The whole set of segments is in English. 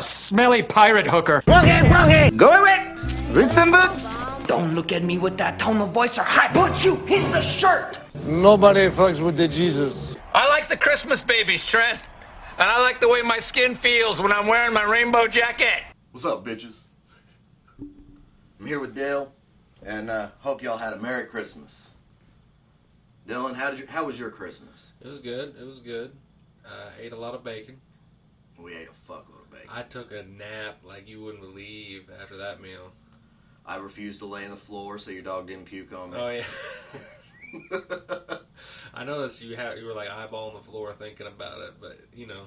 a smelly pirate hooker. Boogie, boogie! Go away! Read some books! Don't look at me with that tone of voice or I put you in the shirt! Nobody fucks with the Jesus. I like the Christmas babies, Trent. And I like the way my skin feels when I'm wearing my rainbow jacket. What's up, bitches? I'm here with Dale, and uh, hope y'all had a Merry Christmas. Dylan, how did you, how was your Christmas? It was good. It was good. Uh, ate a lot of bacon. We ate a fuckload of bacon. I took a nap like you wouldn't believe after that meal. I refused to lay on the floor so your dog didn't puke on me. Oh yeah. I noticed you had you were like eyeballing the floor thinking about it, but you know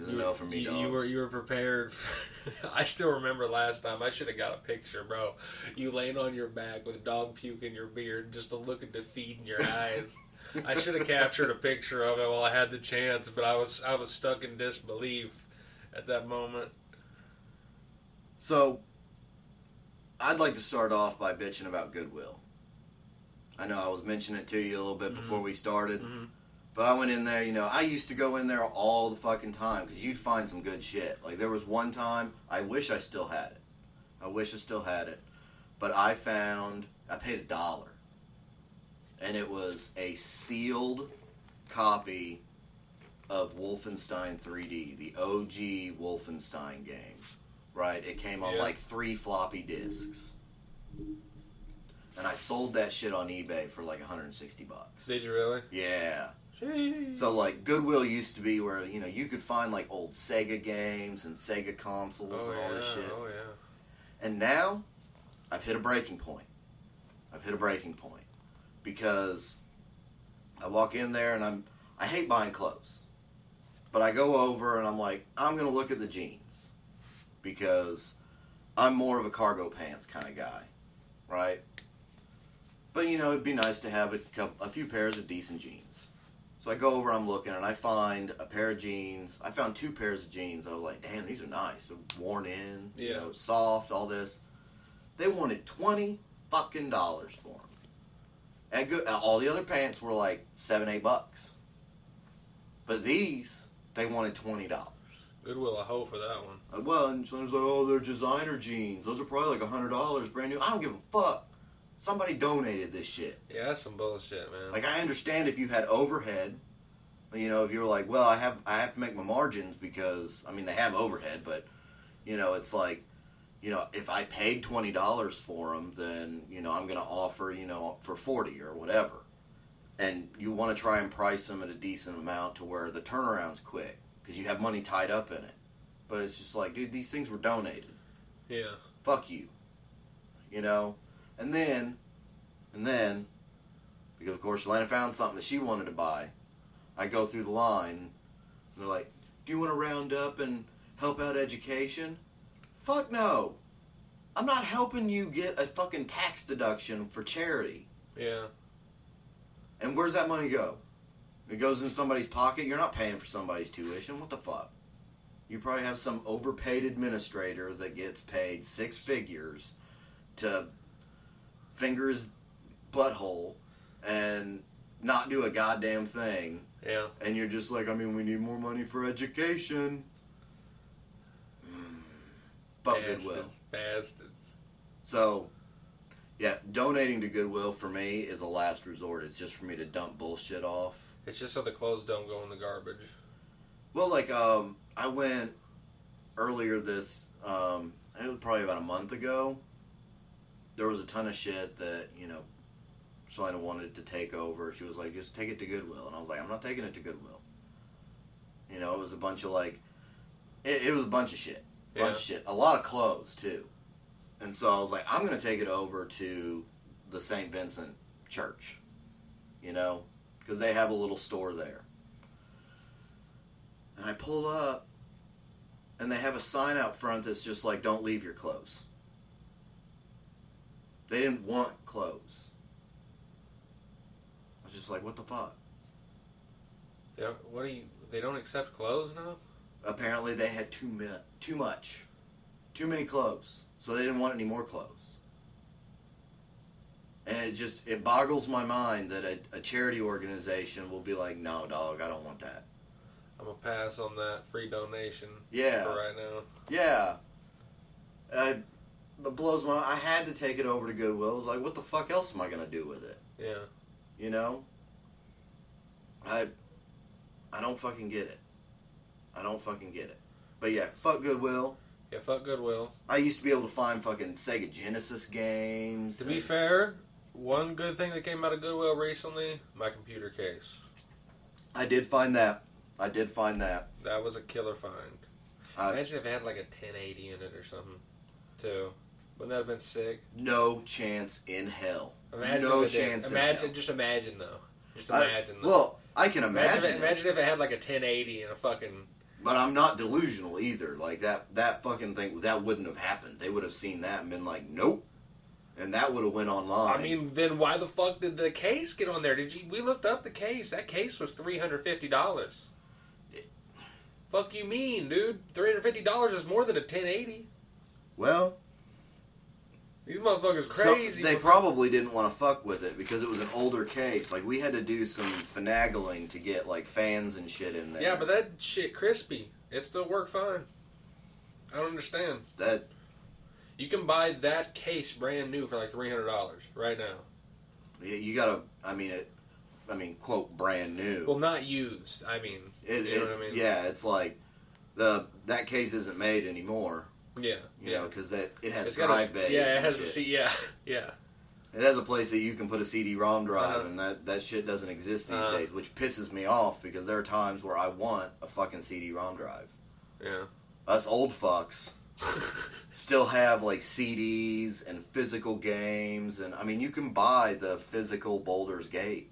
a no for me, you, dog. you were you were prepared. I still remember last time. I should have got a picture, bro. You laying on your back with dog puke in your beard, just the look of defeat in your eyes. I should have captured a picture of it while I had the chance, but I was I was stuck in disbelief at that moment. So, I'd like to start off by bitching about Goodwill. I know I was mentioning it to you a little bit before we started, Mhm. but I went in there. You know, I used to go in there all the fucking time because you'd find some good shit. Like there was one time I wish I still had it. I wish I still had it, but I found I paid a dollar, and it was a sealed copy of Wolfenstein 3D, the OG Wolfenstein game. Right? It came on Yeah. like three floppy disks. And I sold that shit on eBay for like 160 bucks. Did you really? Yeah. Jeez. So like Goodwill used to be where, you know, you could find like old Sega games and Sega consoles oh and all yeah. this shit. Oh yeah. And now I've hit a breaking point. I've hit a breaking point because I walk in there and I'm I hate buying clothes. But I go over and I'm like, I'm going to look at the jeans because I'm more of a cargo pants kind of guy, right? But you know, it'd be nice to have a couple, a few pairs of decent jeans. So I go over, I'm looking, and I find a pair of jeans. I found two pairs of jeans. I was like, damn, these are nice. They're worn in, you Yeah. know, soft, all this. They wanted twenty fucking dollars for them. At good, uh, all the other pants were like seven, eight bucks. But these, they wanted twenty dollars. Goodwill a hoe for that one. Uh, Well, and someone's like, "Oh, they're designer jeans. Those are probably like a hundred dollars, brand new." I don't give a fuck. Somebody donated this shit. Yeah, that's some bullshit, man. Like, I understand if you had overhead. You know, if you're like, "Well, I have I have to make my margins because I mean they have overhead, but you know it's like." You know, if I paid twenty dollars for them, then you know I'm going to offer you know for forty or whatever, and you want to try and price them at a decent amount to where the turnaround's quick because you have money tied up in it. But it's just like, dude, these things were donated. yeah. Fuck you. You know? And then, and then, because of course Lana found something that she wanted to buy, I go through the line, and they're like, do you want to round up and help out education? Fuck no. I'm not helping you get a fucking tax deduction for charity. Yeah. And where's that money go? It goes in somebody's pocket. You're not paying for somebody's tuition. What the fuck? You probably have some overpaid administrator that gets paid six figures to finger his butthole and not do a goddamn thing. Yeah. And you're just like, I mean, we need more money for education. Mm. Fuck Goodwill. Bastards. Bastards. So, yeah, donating to Goodwill for me is a last resort. It's just for me to dump bullshit off. It's just so the clothes don't go in the garbage. Well, like, um, I went earlier this, um, it was probably about a month ago. There was a ton of shit that, you know, Selena wanted to take over. She was like, just take it to Goodwill. And I was like, I'm not taking it to Goodwill. You know, it was a bunch of, like, it, it was a bunch of shit. Bunch Yeah. of shit. A lot of clothes, too. And so I was like, I'm going to take it over to the St. Vincent Church, you know, because they have a little store there. And I pull up, and they have a sign out front that's just like, don't leave your clothes. They didn't want clothes. I was just like, what the fuck? They don't, what do you? They don't accept clothes now. Apparently, they had too, mi- too much. Too many clothes. So they didn't want any more clothes. And it just, it boggles my mind that a, a charity organization will be like, no, dog, I don't want that. I'm gonna pass on that free donation Yeah. for right now. Yeah. Uh, it blows my. I had to take it over to Goodwill. I was like, what the fuck else am I gonna do with it? Yeah. You know. I. I don't fucking get it. I don't fucking get it. But yeah, fuck Goodwill. Yeah, fuck Goodwill. I used to be able to find fucking Sega Genesis games. To be fair, one good thing that came out of Goodwill recently, my computer case. I did find that. I did find that. That was a killer find. I, Imagine if it had like a 1080 in it or something, too. Wouldn't that have been sick? no chance in hell. Imagine no chance in Imagine, hell. just imagine though. Just I- imagine though. well, I can imagine, imagine, if, it, imagine if it had like a 1080 and a fucking. But I'm not delusional either. Like that, that fucking thing, that wouldn't have happened. They would have seen that and been like, nope, and that would have went online. I mean, then why the fuck did the case get on there? Did you? We looked up the case. That case was three hundred fifty dollars. Fuck you mean, dude? Three hundred fifty dollars is more than a 1080. well, These motherfuckers so- crazy. they probably didn't want to fuck with it because it was an older case. Like we had to do some finagling to get like fans and shit in there. Yeah, but that shit crispy. It still worked fine. I don't understand. that You can buy that case brand new for like three hundred dollars right now. you- you gotta. I mean it. I mean, quote, brand new. Well, not used. I mean, It, you know it- what I mean? Yeah, it's like the that case isn't made anymore. Yeah, You yeah. know, because that it has It's got a drive bays. yeah. It has a shit. C. Yeah, yeah. It has a place that you can put a CD-ROM drive, Uh-huh. and that that shit doesn't exist these Uh-huh. days, which pisses me off because there are times where I want a fucking CD-ROM drive. Yeah. Us old fucks still have like CDs and physical games, and I mean, you can buy the physical Baldur's Gate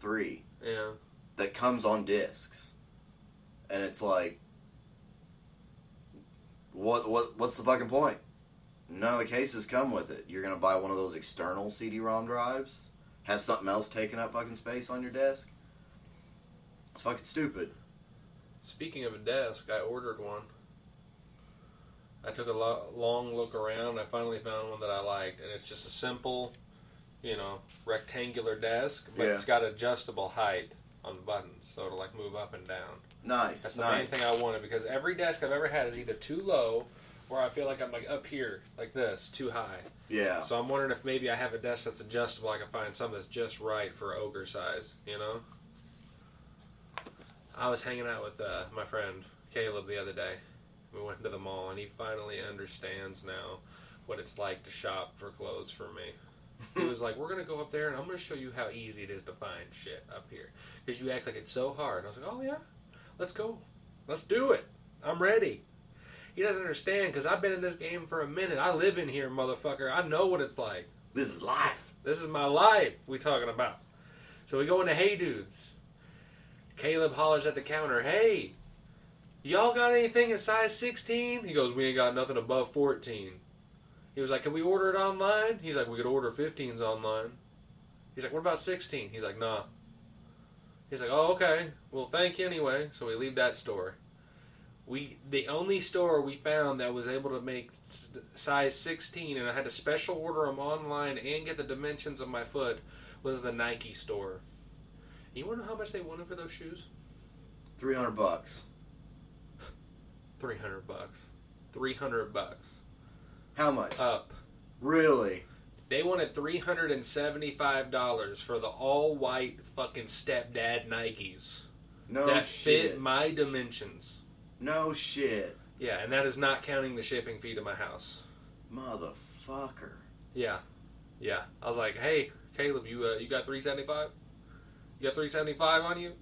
three yeah. that comes on discs, and it's like, what what what's the fucking point? None of the cases come with it. You're gonna buy one of those external CD-ROM drives, have something else taking up fucking space on your desk. It's fucking stupid. Speaking of a desk, I ordered one. I took a lo- long look around. I finally found one that I liked, and it's just a simple, you know, rectangular desk, but Yeah. it's got adjustable height on the buttons, so it'll like move up and down. Nice, That's the main thing I wanted because every desk I've ever had is either too low, or I feel like I'm like up here, like this, too high. yeah, So I'm wondering if maybe I have a desk that's adjustable. I can find some that's just right for ogre size. You know. I was hanging out with uh, my friend Caleb the other day. We went to the mall, and he finally understands now what it's like to shop for clothes for me. He was like, "We're gonna go up there, and I'm gonna show you how easy it is to find shit up here because you act like it's so hard." And I was like, "Oh yeah, let's go, let's do it. I'm ready." He doesn't understand because I've been in this game for a minute. I live in here, motherfucker. I know what it's like. this is life. This is my life we talking about. So we go into Hey Dudes. Caleb hollers at the counter, Hey, y'all got anything in size 16? He goes, We ain't got nothing above 14. He was like, Can we order it online? He's like, We could order 15s online. He's like, What about 16? He's like, Nah. He's like, Oh, okay. Well, thank you anyway. So we leave that store. We the only store we found that was able to make size 16, and I had to special order them online and get the dimensions of my foot was the Nike store. You want to know how much they wanted for those shoes? Three hundred bucks. Three hundred bucks. Three hundred bucks. How much? Up. really? They wanted three hundred and seventy-five dollars for the all-white fucking stepdad Nikes No that shit. fit my dimensions. no shit, Yeah, and that is not counting the shipping fee to my house. motherfucker. Yeah, yeah. I was like, "Hey, Caleb, you uh, you got three seventy-five? You got three seventy-five on you?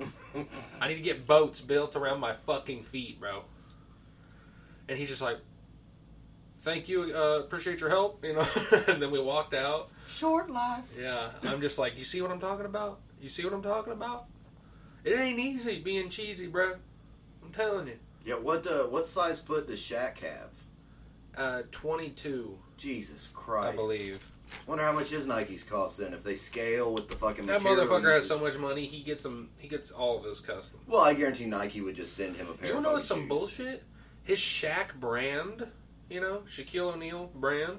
I need to get boats built around my fucking feet, bro." And he's just like, "Thank you, uh, appreciate your help," you know. and then we walked out. Short life. Yeah, I'm just like, "You see what I'm talking about? You see what I'm talking about? It ain't easy being cheesy, bro. I'm telling you." Yeah. What uh, what size foot does Shaq have? Uh, 22, Jesus Christ. I believe. Wonder how much his Nikes cost then if they scale with the fucking That material motherfucker has so much money. He gets them. He gets all of his custom. Well, I guarantee Nike would just send him a pair. You of know what's some shoes. bullshit? His Shaq brand, you know, Shaquille O'Neal brand.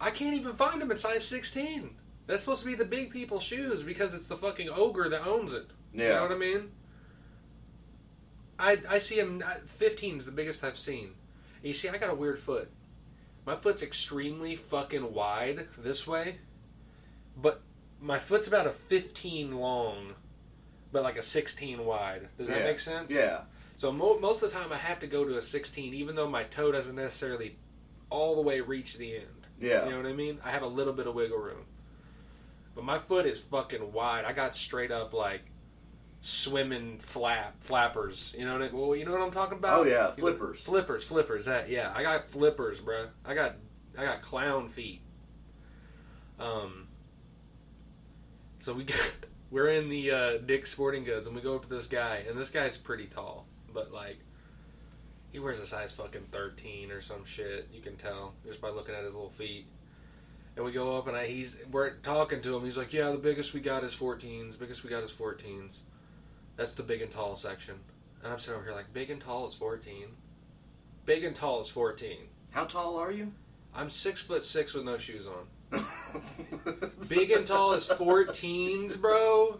I can't even find him in size 16. That's supposed to be the big people shoes because it's the fucking ogre that owns it. Yeah. You know what I mean? I I see him. Fifteen is the biggest I've seen. And you see, I got a weird foot. My foot's extremely fucking wide this way, but my foot's about a fifteen long, but like a sixteen wide. Does that Yeah. make sense? Yeah. So mo- most of the time, I have to go to a sixteen, even though my toe doesn't necessarily all the way reach the end. Yeah. You know what I mean? I have a little bit of wiggle room. But my foot is fucking wide. I got straight up like swimming flap flappers. You know what I, well, you know what I'm talking about? Oh, yeah, You- flippers. Flippers, flippers. That yeah. I got flippers, bruh. I got I got clown feet. Um so we we're in the uh, Dick's Sporting Goods and we go up to this guy and this guy's pretty tall, but like he wears a size fucking 13 or some shit. You can tell just by looking at his little feet. And we go up and I, he's we're talking to him. He's like, "Yeah, the biggest we got is 14s. Biggest we got is 14s. That's the big and tall section." And I'm sitting over here like, "Big and tall is 14. Big and tall is 14. How tall are you? I'm six foot six with no shoes on. Big and tall is 14s, bro.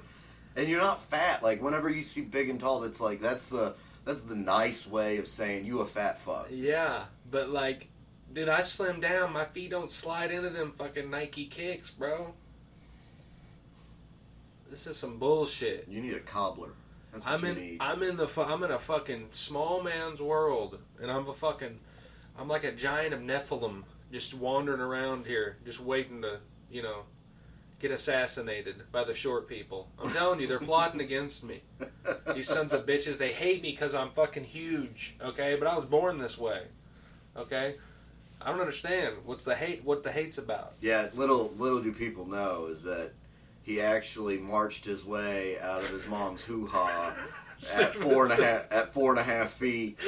and you're not fat. Like whenever you see big and tall, that's like that's the that's the nice way of saying you a fat fuck. Yeah, but like, dude, I slim down. My feet don't slide into them fucking Nike kicks, bro. This is some bullshit. You need a cobbler. That's what I'm you in. need. I'm in the. fu- I'm in a fucking small man's world, and I'm a fucking. I'm like a giant of Nephilim, just wandering around here, just waiting to, you know, get assassinated by the short people. I'm telling you, they're plotting against me. These sons of bitches, they hate me because I'm fucking huge. Okay, but I was born this way. Okay, I don't understand what's the hate. What the hate's about. Yeah, little little do people know is that he actually marched his way out of his mom's hoo ha at four and a half at four and a half feet.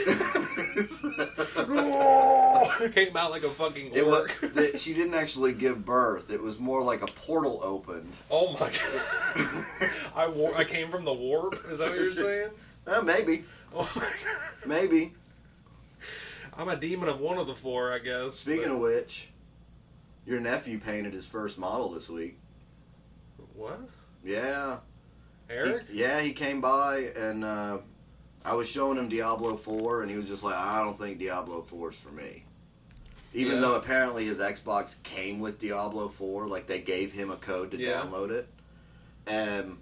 Came out like a fucking It was, orc. that she didn't actually give birth. It was more like a portal opened. Oh my god! I war- I came from the warp. Is that what you're saying? Uh, maybe, Oh my god! maybe. I'm a demon of one of the four, I guess. Speaking but- of which, your nephew painted his first model this week. What, Yeah, Eric? He- yeah, he came by and uh, I was showing him Diablo 4, and he was just like, I don't think Diablo 4 is for me. Even Yeah. though apparently his Xbox came with Diablo 4, like they gave him a code to Yeah. download it. And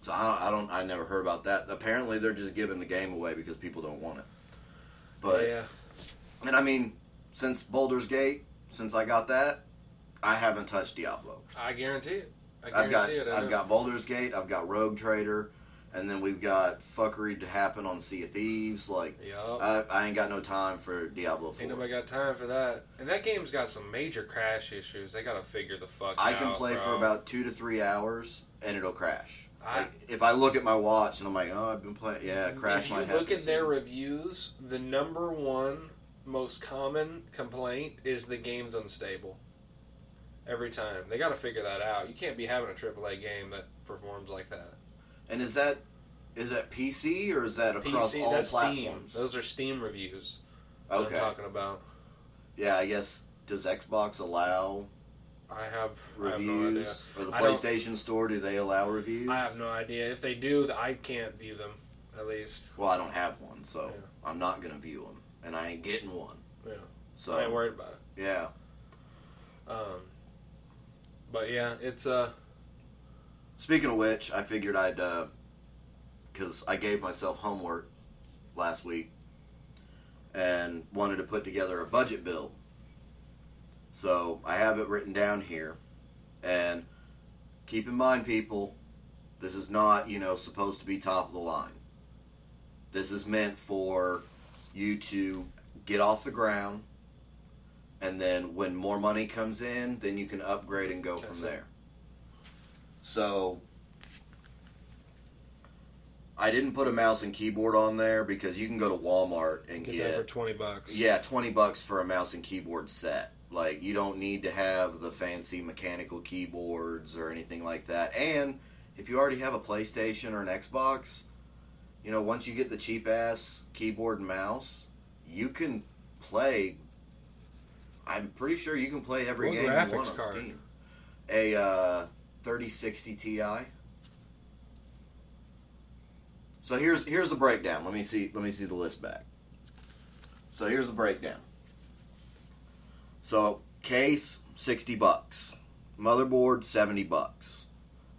so I don't, I don't, I never heard about that. Apparently they're just giving the game away because people don't want it. But yeah, and I mean, since Baldur's Gate, since I got that, I haven't touched Diablo. I guarantee it. I I've got it. I've got Baldur's Gate, I've got Rogue Trader, and then we've got fuckery to happen on Sea of Thieves. Like Yup. I, I ain't got no time for Diablo 4. Ain't nobody got time for that. And that game's got some major crash issues. They gotta figure the fuck I out. can play for about two to three hours and it'll crash. I- Like, if I look at my watch and I'm like, oh, I've been playing, yeah, crash If you look at their reviews, the number one most common complaint is the game's unstable. Every time they got to figure that out. You can't be having a AAA game that performs like that. And is that is that PC or is that across PC, all that's Steam. platforms? Those are Steam reviews. that okay. I'm talking about. Yeah, I guess does Xbox allow I have, I have no reviews or the PlayStation Store? Do they allow reviews? I have no idea. If they do, I can't view them. At least, Well, I don't have one, so Yeah. I'm not gonna view them, and I ain't getting one. Yeah. So I ain't worried about it. yeah, Um, but yeah, it's uh, Speaking of which, I figured I'd, uh, because I gave myself homework last week and wanted to put together a budget bill. So I have it written down here. And keep in mind, people, this is not, you know, supposed to be top of the line. This is meant for you to get off the ground. And then when more money comes in, then you can upgrade and go from there. So I didn't put a mouse and keyboard on there because you can go to Walmart and get get, for twenty bucks. yeah, 20 bucks for a mouse and keyboard set. Like you don't need to have the fancy mechanical keyboards or anything like that. And if you already have a PlayStation or an Xbox, you know, once you get the cheap ass keyboard and mouse, you can play I'm pretty sure you can play every What game you graphics want on card? Steam. A uh, 3060 Ti. So here's here's the breakdown. Let me see let me see the list back. So here's the breakdown. So case sixty bucks, motherboard seventy bucks.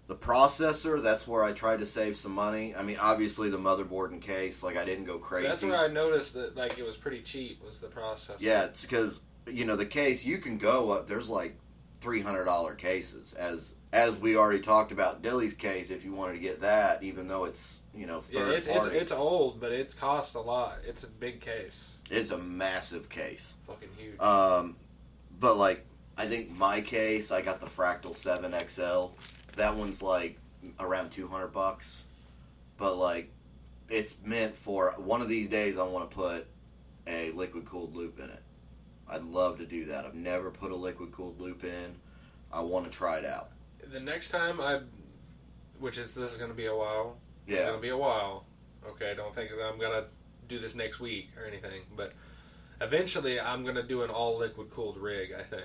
The processor, that's where I tried to save some money. I mean, obviously the motherboard and case, like I didn't go crazy. That's where I noticed that like it was pretty cheap. Was the processor? Yeah, it's because you know the case you can go up. There's like three hundred dollar cases as as we already talked about Dilly's case. If you wanted to get that, even though it's you know Yeah, third it's, it's party, it's old, but it's cost a lot. It's a big case, it's a massive case. fucking huge. Um, but like I think my case, I got the Fractal Seven XL. That one's like around two hundred bucks, but like it's meant for one of these days. I want to put a liquid cooled loop in it. I'd love to do that. I've never put a liquid cooled loop in. I want to try it out. the next time I, which is this is going to be a while. Yeah. It's going to be a while. Okay, I don't think that I'm going to do this next week or anything, but eventually I'm going to do an all liquid cooled rig. I think.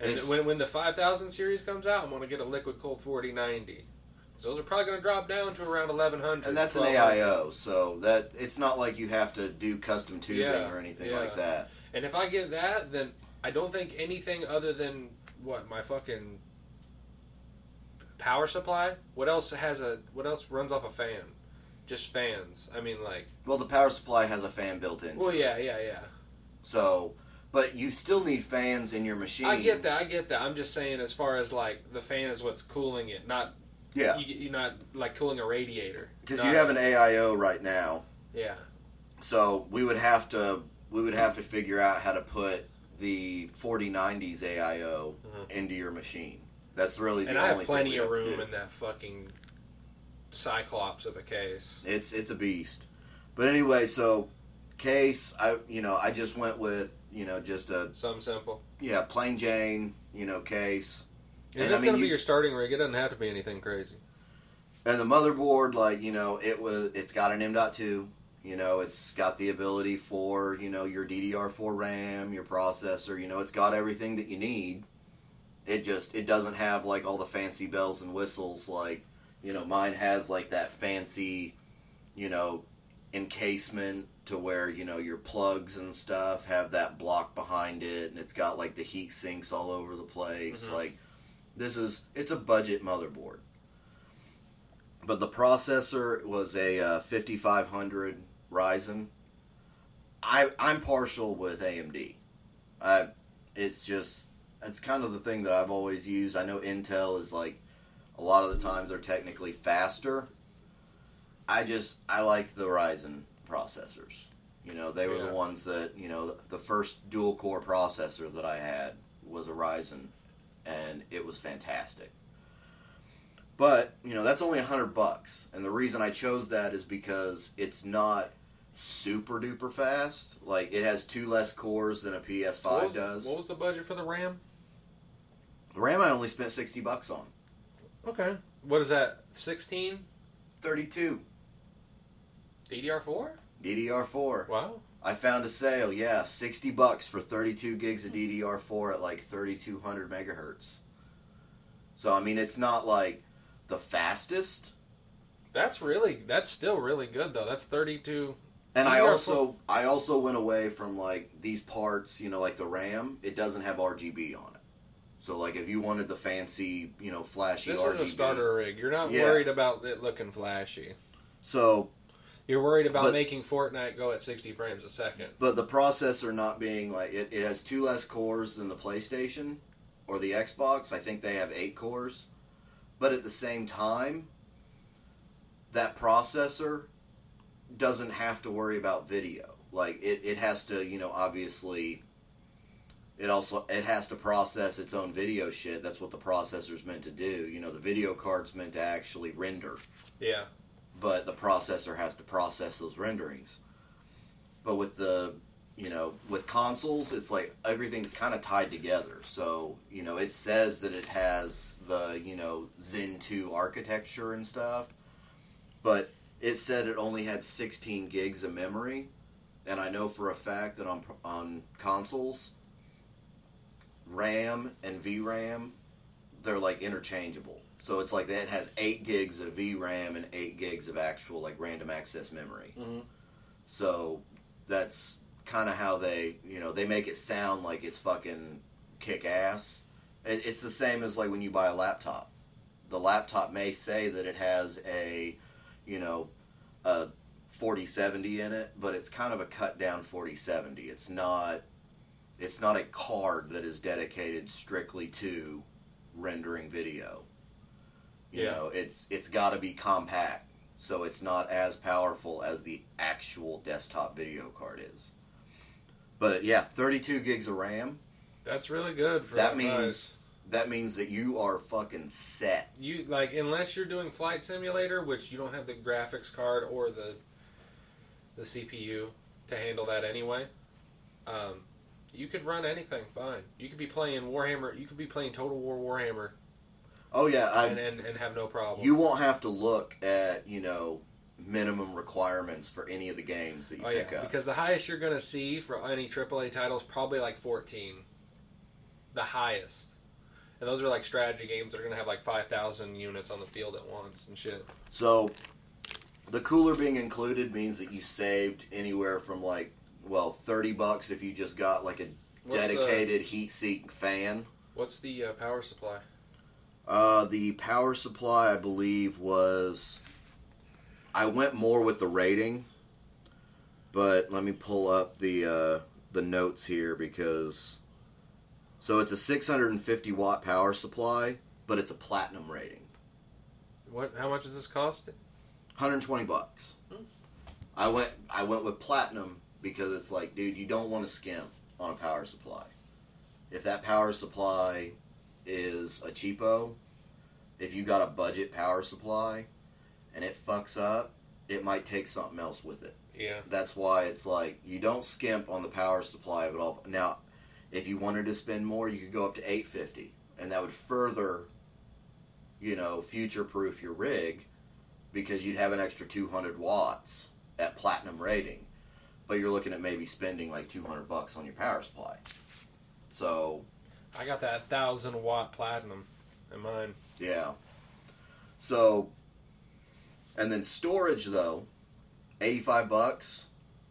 And It's- when, when the 5000 series comes out, I'm going to get a liquid cooled 4090. So those are probably going to drop down to around 1100. And that's an AIO, so that it's not like you have to do custom tubing Yeah, or anything yeah. like that. And if I get that, then I don't think anything other than what my fucking power supply. What else has a? What else runs off a fan? Just fans. I mean, like. Well, the power supply has a fan built in. Well, yeah, yeah, yeah. So, but you still need fans in your machine. I get that. I get that. I'm just saying, as far as like the fan is what's cooling it, not Yeah, you, you're not like cooling a radiator. because you have an AIO right now, Yeah. so we would have to we would have to figure out how to put the 4090s AIO Mhm. into your machine. That's really the only. And I have plenty of we'd have to room in that fucking cyclops of a case. It's it's a beast. But anyway, so case I you know I just went with you know just a Some simple. yeah plain Jane you know case. And, And, that's I mean, gonna be you- your starting rig. It doesn't have to be anything crazy. And the motherboard, like you know, it was it's got an M.2. You know, it's got the ability for you know your DDR4 RAM, your processor. You know, it's got everything that you need. It just it doesn't have like all the fancy bells and whistles. Like you know, mine has like that fancy, you know, encasement to where you know your plugs and stuff have that block behind it, and it's got like the heat sinks all over the place. Mhm. Like this is it's a budget motherboard but the processor was a uh, 5500 Ryzen. I I'm partial with AMD. I it's just it's kind of the thing that I've always used. I know Intel is like a lot of the times they're technically faster. I just I like the Ryzen processors. You know, they were Yeah. the ones that, you know, the first dual core processor that I had was a Ryzen and it was fantastic. But you know that's only a hundred bucks, and the reason I chose that is because it's not super duper fast. Like it has two less cores than a PS5 what was, does. What was the budget for the RAM? The RAM I only spent sixty bucks on. Okay. What is that? 16 Thirty-two DDR4? DDR4. Wow. I found a sale. Yeah, sixty bucks for thirty-two gigs of DDR4 at like thirty-two hundred megahertz. So I mean, it's not like the fastest, That's really that's still really good though. That's 32 And I also I also went away from like these parts, you know, like the RAM, it doesn't have RGB on it. So like if you wanted the fancy, you know, flashy This RGB. is a starter rig. You're not Yeah. worried about it looking flashy. So, You're worried about But- making Fortnite go at 60 frames a second. but the processor not being like it, it has two less cores than the PlayStation or the Xbox. I think they have 8 cores. But at the same time, that processor doesn't have to worry about video. Like it, it has to, you know, obviously it also it has to process its own video shit. That's what the processor's meant to do. You know, the video card's meant to actually render, Yeah. but the processor has to process those renderings. But with the you know, with consoles, it's like everything's kind of tied together. So, you know, it says that it has the, you know, Zen 2 architecture and stuff, but it said it only had 16 gigs of memory. And I know for a fact that on, on consoles, RAM and VRAM, they're like interchangeable. So it's like that has eight gigs of VRAM and eight gigs of actual like random access memory. Mhm. So that's kind of how they, you know, they make it sound like it's fucking kick ass. It, it's the same as like when you buy a laptop. The laptop may say that it has a, you know, a 4070 in it, but it's kind of a cut down 4070. It's not it's not a card that is dedicated strictly to rendering video. You Yeah. know, it's it's got to be compact, so it's not as powerful as the actual desktop video card is. But yeah, 32 gigs of RAM. That's really good for That that means. That means that you are fucking set. you like unless you're doing flight simulator, which you don't have the graphics card or the the CPU to handle that anyway. Um, you could run anything fine. You could be playing Warhammer. You could be playing Total War Warhammer Oh yeah, I and, and, and have no problem. you won't have to look at, you know, minimum requirements for any of the games that you oh pick yeah, up. because the highest you're gonna see for any AAA title is probably like 14. The highest. And those are like strategy games that are gonna have like 5,000 units on the field at once and shit. So, the cooler being included means that you saved anywhere from like, well, thirty bucks if you just got like a What's dedicated heat sink fan. What's the uh, power supply? Uh, the power supply, I believe, was. I went more with the rating, but let me pull up the uh, the notes here because. So it's a 650 watt power supply, but it's a platinum rating. What? How much does this cost? 120 bucks. Hmm. I went I went with platinum because it's like, dude, you don't want to skimp on a power supply. If that power supply is a cheapo, if you got a budget power supply and it fucks up, it might take something else with it. Yeah. That's why it's like you don't skimp on the power supply of it all. Now, if you wanted to spend more, you could go up to 850 and that would further you know, future proof your rig because you'd have an extra 200 watts at platinum rating. But you're looking at maybe spending like 200 bucks on your power supply. So, I got that thousand watt platinum in mine. yeah. So, and then storage though, 85 bucks,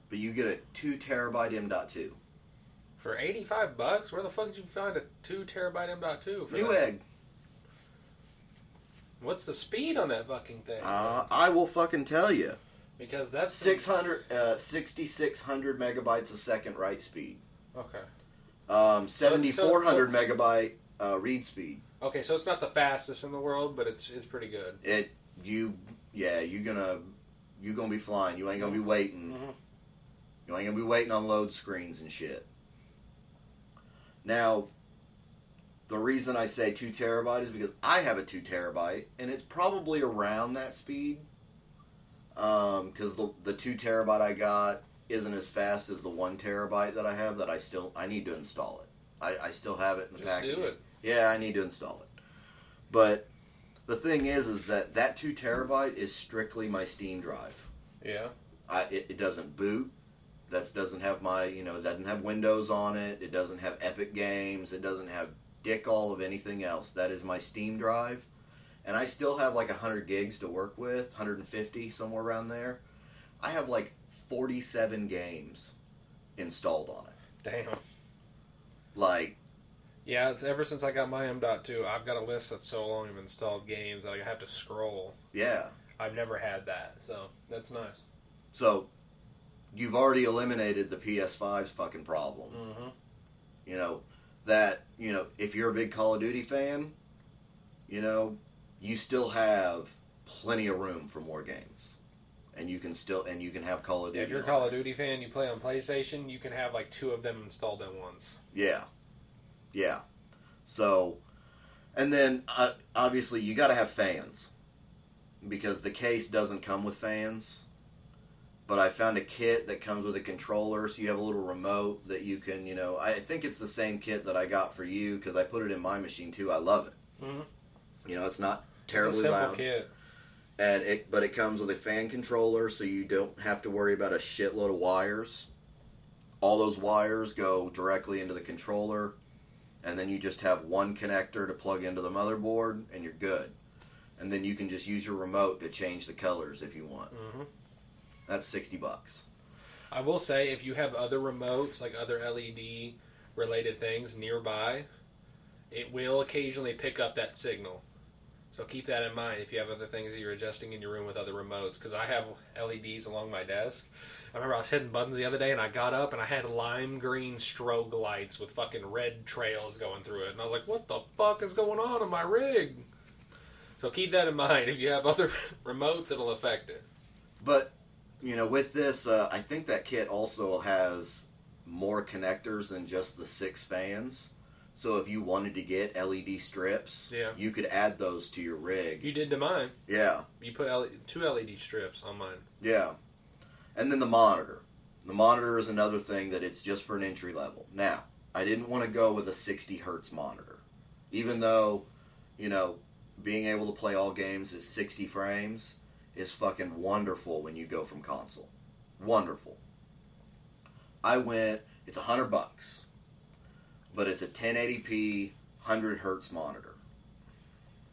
but you get a 2 terabyte M.2. For eighty five bucks, where the fuck did you find a two terabyte M.2 for that? Newegg. What's the speed on that fucking thing? Uh, I will fucking tell you. because that's 600, uh, 6600 megabytes a second write speed. okay. Um, So it's- so- 7400 megabyte uh, read speed. Okay, so it's not the fastest in the world, but it's it's pretty good. It you yeah you gonna you gonna be flying. You ain't gonna be waiting. Mhm. You ain't gonna be waiting on load screens and shit. Now, the reason I say two terabyte is because I have a two terabyte and it's probably around that speed. Um, because the the two terabyte I got isn't as fast as the one terabyte that I have. That I still I need to install it. I, I still have it in the Just package. do it. Yeah, I need to install it. But the thing is, is that that two terabyte is strictly my Steam drive. Yeah. I, it, it doesn't boot. That doesn't have my, you know, it doesn't have Windows on it. It doesn't have Epic Games. It doesn't have dick all of anything else. That is my Steam drive, and I still have like hundred gigs to work with, 150 somewhere around there. I have like 47 games installed on it. Damn. Like Yeah, it's ever since I got my M.2, I've got a list that's so long of installed games that I have to scroll. yeah. I've never had that, so that's nice. So you've already eliminated the PS5's fucking problem. Mm-hmm. You know, that, you know, if you're a big Call of Duty fan, you know, you still have plenty of room for more games. And you can still and you can have Call of Duty. Yeah, if you're a Call of Duty fan, you play on PlayStation, you can have like two of them installed at once. Yeah. Yeah. So and then uh, obviously you got to have fans because the case doesn't come with fans. But I found a kit that comes with a controller, so you have a little remote that you can, you know. I think it's the same kit that I got for you because I put it in my machine too. I love it. Mhm. You know, it's not It's terribly a simple loud, kit. and it but it comes with a fan controller, so you don't have to worry about a shitload of wires. All those wires go directly into the controller, and then you just have one connector to plug into the motherboard, and you're good. and then you can just use your remote to change the colors if you want. Mhm. That's sixty bucks. I will say if you have other remotes like other LED related things nearby, it will occasionally pick up that signal. So keep that in mind if you have other things that you're adjusting in your room with other remotes. Because I have LEDs along my desk. I remember I was hitting buttons the other day and I got up and I had lime green strobe lights with fucking red trails going through it. And I was like, what the fuck is going on in my rig? So keep that in mind. If you have other remotes, it'll affect it. But you know, with this, uh, I think that kit also has more connectors than just the six fans. So if you wanted to get LED strips, Yeah. you could add those to your rig. You did to mine. yeah, You put L- two LED strips on mine. yeah. And then the monitor. The monitor is another thing that it's just for an entry level. Now, I didn't want to go with a 60 hertz monitor, even though, you know, being able to play all games at 60 frames is fucking wonderful when you go from console. Wonderful. I went. It's a hundred bucks, but it's a 1080p 100 hertz monitor.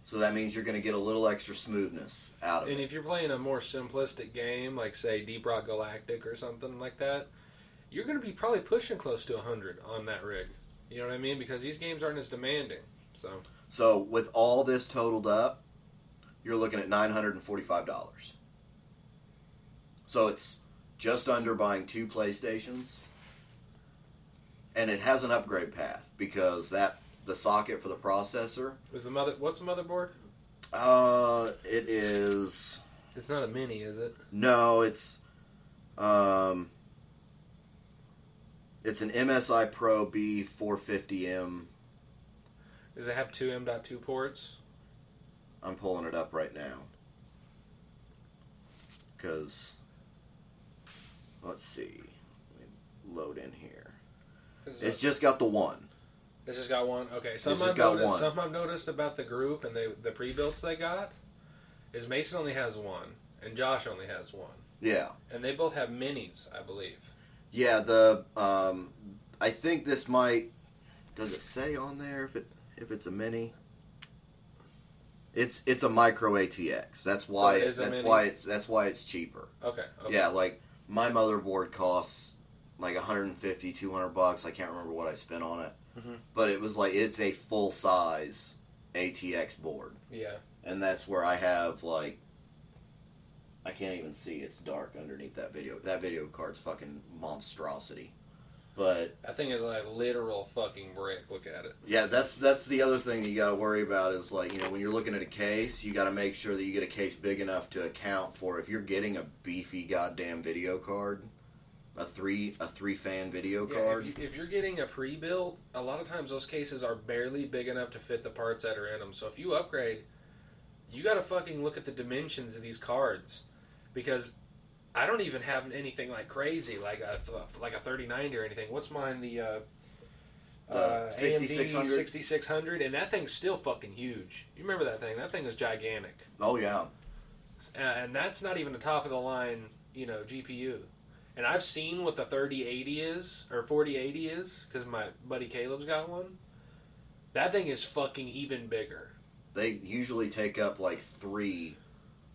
So that means you're going to get a little extra smoothness out of And it. And if you're playing a more simplistic game, like say Deep Rock Galactic or something like that, you're going to be probably pushing close to 100 on that rig. You know what I mean? Because these games aren't as demanding. So So with all this totaled up, you're looking at nine hundred and forty-five dollars. So it's just under buying two PlayStations, and it has an upgrade path because that the socket for the processor. is the mother? What's the motherboard? Uh, it is It's not a mini, is it? no, it's um, it's an MSI Pro B450M. Does it have two M.2 ports? I'm pulling it up right now. Because, let's see. Let me load in here. It's it- just got the one. it's just got one. Okay, something just I've got noticed. one. Something I've noticed about the group and they, the pre-builts they got is Mason only has one and Josh only has one, Yeah. and they both have minis, I believe. Yeah, the, um, I think this might, does it say on there if it, if it's a mini? It's, it's a micro ATX. That's why, it it, that's mini? why it's, that's why it's cheaper. Okay. okay. Yeah, like, my motherboard costs like 150, 200 bucks. I can't remember what I spent on it. Mhm. But it was like, it's a full size ATX board. Yeah. and that's where I have like I can't even see it's dark underneath that video. That video card's fucking monstrosity. But That thing is like literal fucking brick. Look at it. yeah, that's that's the other thing you got to worry about is like, you know, when you're looking at a case, you got to make sure that you get a case big enough to account for if you're getting a beefy goddamn video card, a 3 a 3 fan video Yeah, card. if, you, if you're getting a pre-built, a lot of times those cases are barely big enough to fit the parts that are in them. So if you upgrade, you got to fucking look at the dimensions of these cards, because I don't even have anything like crazy like a like a 3090 or anything. What's mine? The uh, uh, AMD 6600? 6600, and that thing's still fucking huge. You remember that thing? That thing is gigantic. oh yeah. Uh, and that's not even the top of the line, you know, GPU. And I've seen what the 3080 is or 4080 is because my buddy Caleb's got one. That thing is fucking even bigger. They usually take up like 3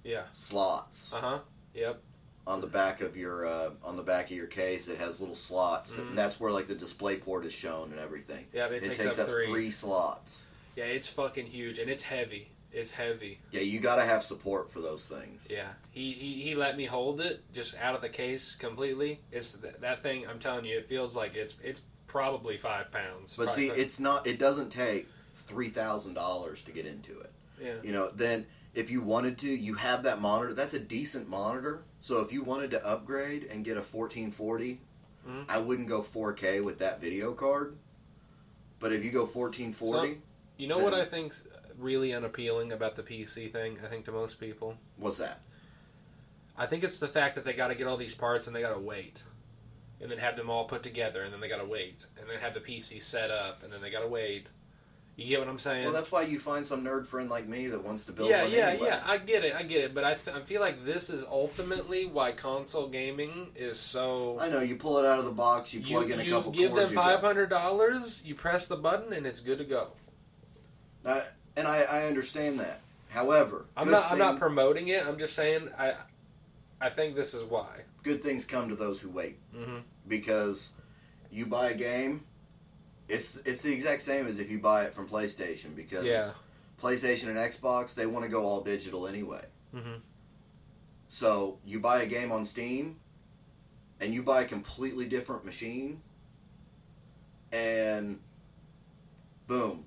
Yeah. slots. Uh huh. Yep. On the back of your uh, on the back of your case it has little slots that, and that's where like the display port is shown and everything Yeah, but it, it takes, takes up, three. three slots Yeah, it's fucking huge and it's heavy. It's heavy. yeah you gotta have support for those things Yeah. He he, he let me hold it just out of the case completely. It's th- that thing. I'm telling you, it feels like it's it's probably five pounds. but see it's not it doesn't take three thousand dollars to get into it yeah. you know then if you wanted to you have that monitor that's a decent monitor so if you wanted to upgrade and get a 1440 Mhm. i wouldn't go 4k with that video card but if you go 1440 You know what I think's really unappealing about the PC thing? I think to most people, what's that I think it's the fact that they got to get all these parts and they got to wait, and then have them all put together, and then they got to wait, and then have the PC set up, and then they got to wait. You get what I'm saying? Well, that's why you find some nerd friend like me that wants to build yeah, one yeah, anyway. yeah. I get it, I get it. But I, th- I feel like this is ultimately why console gaming is so. I know you pull it out of the box, you You, plug in a you couple give cords. them you five hundred dollars, you press the button, and it's good to go. I, and I, I understand that, However, I'm not. I'm not promoting it. I'm just saying. I. I think this is why. good things come to those who wait. Mhm. Because you buy a game, it's it's the exact same as if you buy it from PlayStation. Because Yeah. PlayStation and Xbox, they want to go all digital anyway. Mhm. So you buy a game on Steam, and you buy a completely different machine, and boom,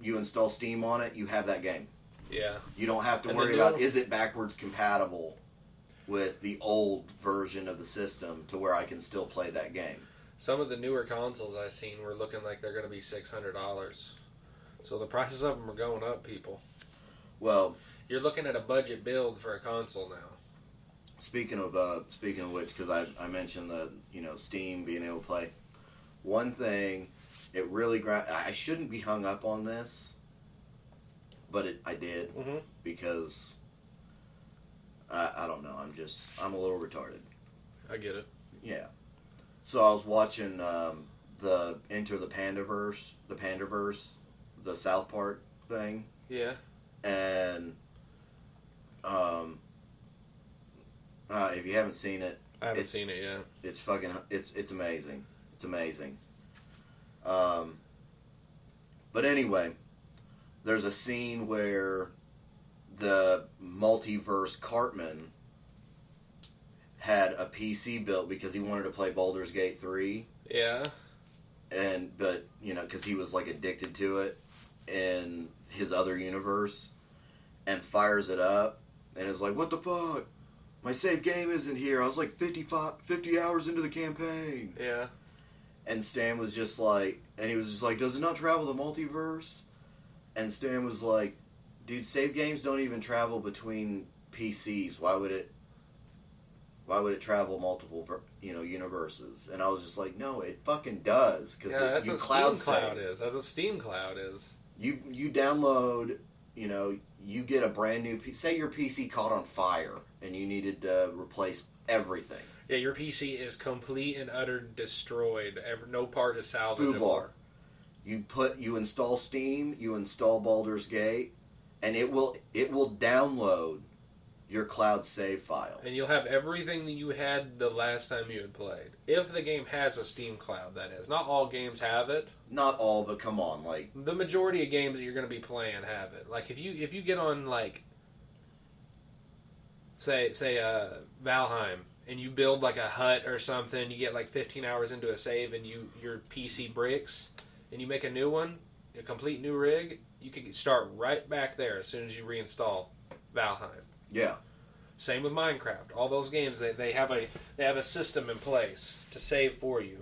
you install Steam on it. You have that game. Yeah. You don't have to And worry about is it backwards compatible with the old version of the system to where I can still play that game. Some of the newer consoles I've seen were looking like they're going to be six hundred dollars. So the prices of them are going up, people. Well, You're looking at a budget build for a console now. speaking of uh, speaking of which, because I, I mentioned the you know Steam being able to play, one thing it really gra- I shouldn't be hung up on this, but it, I did Mhm. because I, I don't know I'm just I'm a little retarded. I get it. Yeah. So I was watching um, the Enter the Panderverse, the Panderverse, the South Park thing, Yeah. and um, uh, if you haven't seen it, I haven't seen it yet. it's fucking it's it's amazing. It's amazing. Um, but anyway, there's a scene where the multiverse Cartman had a PC built because he wanted to play Baldur's Gate 3 Yeah. and but you know because he was like addicted to it in his other universe and fires it up and is like what the fuck? My save game isn't here. I was like 55 50 hours into the campaign. Yeah. and stan was just like and he was just like does it not travel the multiverse? And stan was like dude save games don't even travel between pcs why would it why would it travel multiple you know universes and i was just like no it fucking does because Yeah, that's what cloud Steam Cloud is. That's what Steam Cloud is. you you download you know you get a brand new P- say your pc caught on fire and you needed to replace everything Yeah, your PC is complete and utter destroyed. No part is salvageable. Fubar. You put you install Steam, you install Baldur's Gate, and it will it will download your cloud save file. And you'll have everything that you had the last time you had played. If the game has a Steam Cloud, that is. Not all games have it. Not all, but come on, like The majority of games that you're going to be playing have it. Like if you if you get on like say say uh Valheim and you build like a hut or something, you get like 15 hours into a save and you your PC breaks and you make a new one, a complete new rig, you can start right back there as soon as you reinstall Valheim. Yeah. Same with Minecraft. All those games they, they have a they have a system in place to save for you.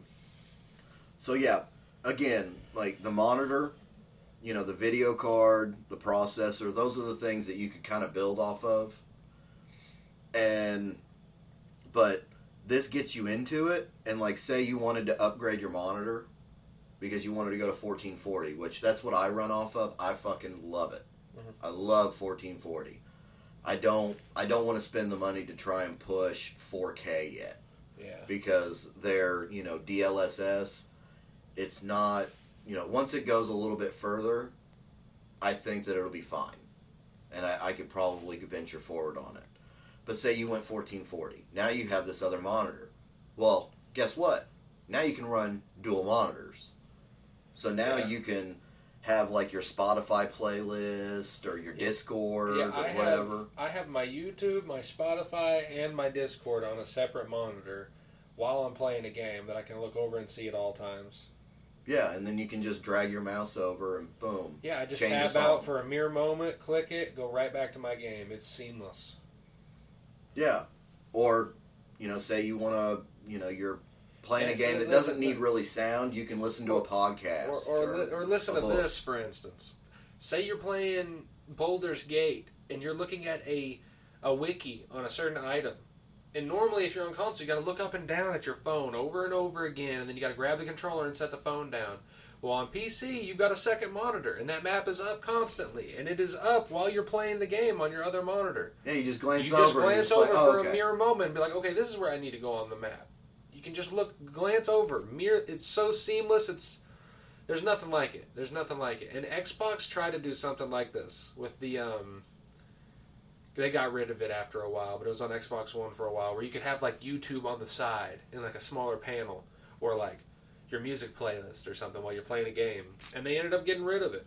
So yeah, again, like the monitor, you know, the video card, the processor, those are the things that you could kind of build off of. And but this gets you into it and like say you wanted to upgrade your monitor because you wanted to go to 1440, which that's what I run off of. I fucking love it. Mm-hmm. I love 1440. I don't I don't want to spend the money to try and push 4K yet Yeah. because they're you know DLSS. It's not you know once it goes a little bit further, I think that it'll be fine, and I, I could probably venture forward on it. But say you went 1440, now you have this other monitor. Well, guess what? Now you can run dual monitors. So now Yeah. you can have like your Spotify playlist or your Yeah. Discord Yeah, or I whatever. have I have my YouTube, my Spotify, and my Discord on a separate monitor while I'm playing a game that I can look over and see at all times. Yeah, and then you can just drag your mouse over and boom. Yeah, I just tab out for a mere moment, click it, go right back to my game. It's seamless. Yeah. Or, you know, say you want to, you know, you're playing a game that doesn't need really sound, you can listen to a podcast. Or or, li- or listen to this, for instance. Say you're playing Baldur's Gate and you're looking at a a wiki on a certain item. And normally, if you're on console, you got to look up and down at your phone over and over again, and then you got to grab the controller and set the phone down. Well, on PC, you've got a second monitor, and that map is up constantly, and it is up while you're playing the game on your other monitor. Yeah, you just glance you over. just glance like, over oh, for okay. a mere moment and be like, okay, this is where I need to go on the map. You can just look, glance over. It's so seamless. It's There's nothing like it. There's nothing like it. And Xbox tried to do something like this with the um. They got rid of it after a while, but it was on Xbox One for a while, where you could have like YouTube on the side in like a smaller panel, or like your music playlist or something while you're playing a game. And they ended up getting rid of it.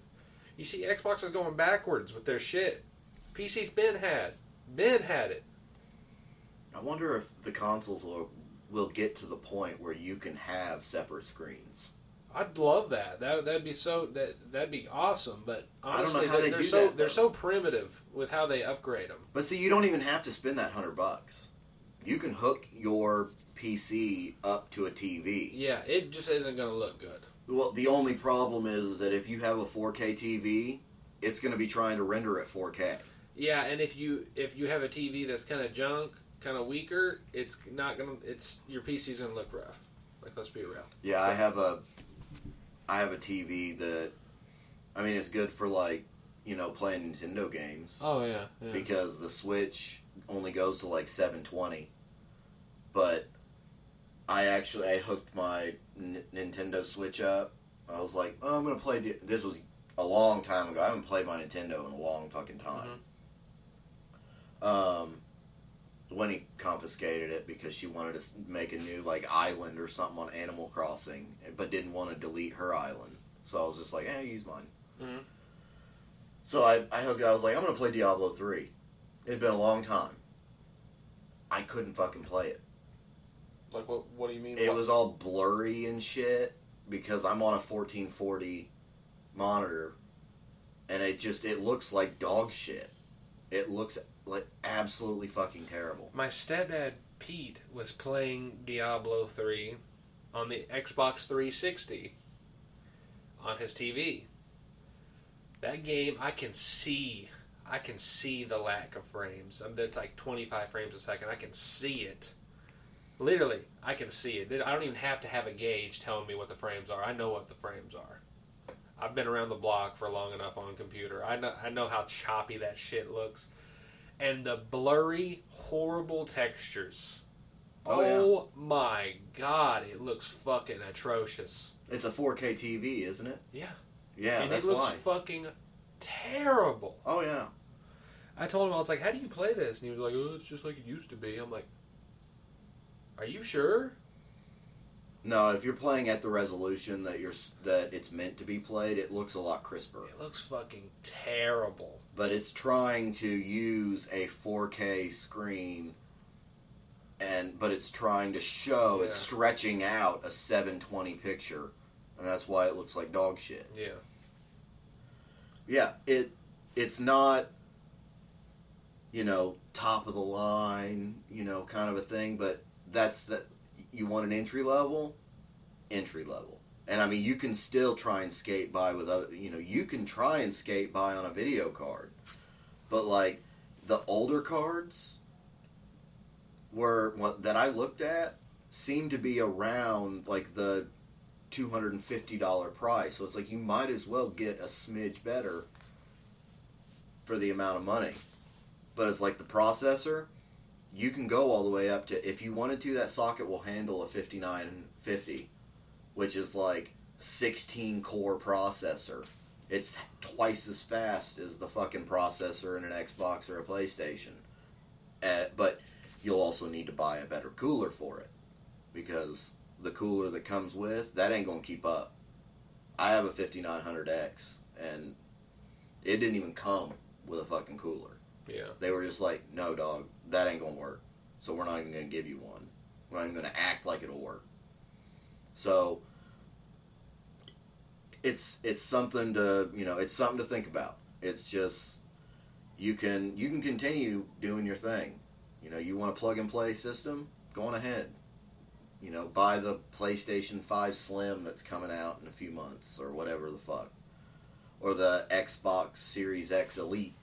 You see, Xbox is going backwards with their shit. PC's been had, been had it. I wonder if the consoles will will get to the point where you can have separate screens. I'd love that. That that'd be so that that'd be awesome. But I don't know honestly, they do so that, they're so primitive with how they upgrade them. But see, you don't even have to spend that hundred bucks. You can hook your PC up to a TV. Yeah, it just isn't going to look good. Well, the only problem is that if you have a 4K TV, it's going to be trying to render at 4K. Yeah, and if you if you have a TV that's kind of junk, kind of weaker, it's not gonna. It's your PC's gonna look rough. Like let's be real. Yeah, I have a I have a TV that I mean it's good for like, you know, playing Nintendo games Oh yeah, yeah. because the Switch only goes to like 720. But I actually I hooked my N- Nintendo Switch up. I was like, "Oh, I'm going to play this was a long time ago. I haven't played my Nintendo in a long fucking time. Mm-hmm. Um when he confiscated it because she wanted to make a new like island or something on Animal Crossing, but didn't want to delete her island. So I was just like, "Eh, use mine." Mhm. So I, I hooked it. I was like, "I'm gonna play Diablo 3. It's been a long time. I couldn't fucking play it. Like what? What do you mean? It What- was all blurry and shit because I'm on a 1440 monitor, and it just it looks like dog shit. It looks like absolutely fucking terrible. My stepdad Pete was playing Diablo 3 on the Xbox 360 on his TV. That game, I can see, I can see the lack of frames. Um, I mean, it's like 25 frames a second. I can see it. Literally, I can see it. I don't even have to have a gauge telling me what the frames are. I know what the frames are. I've been around the block for long enough on computer. I know I know how choppy that shit looks. And the blurry, horrible textures. Oh, yeah. Oh, my god, it looks fucking atrocious. It's a 4K TV, isn't it? Yeah. Yeah, and it looks why. fucking terrible. oh yeah. I told him I was like, "How do you play this?" And he was like, "Oh, it's just like it used to be." I'm like, "Are you sure?" No, if you're playing at the resolution that you're that it's meant to be played, it looks a lot crisper. It looks fucking terrible. But it's trying to use a 4K screen and but it's trying to show it's stretching out a 720 picture and that's why it looks like dog shit. Yeah. Yeah, it it's not you know, top of the line, you know, kind of a thing, but that's the you want an entry level, entry level. And I mean, you can still try and skate by with other, you know, you can try and skate by on a video card. But like the older cards were what that I looked at seemed to be around like the $250 price. So it's like you might as well get a smidge better for the amount of money. But it's like the processor, you can go all the way up to if you wanted to that socket will handle a 5950, which is like 16 core processor. It's twice as fast as the fucking processor in an Xbox or a PlayStation. Uh, but you'll also need to buy a better cooler for it because the cooler that comes with that ain't gonna keep up. I have a 5900X and it didn't even come with a fucking cooler. Yeah. They were just like, no, dog, that ain't gonna work. So we're not even gonna give you one. We're not even gonna act like it'll work. So it's it's something to you know it's something to think about. It's just you can you can continue doing your thing. You know, you want a plug and play system, go on ahead. You know, buy the PlayStation 5 Slim that's coming out in a few months or whatever the fuck. Or the Xbox Series X Elite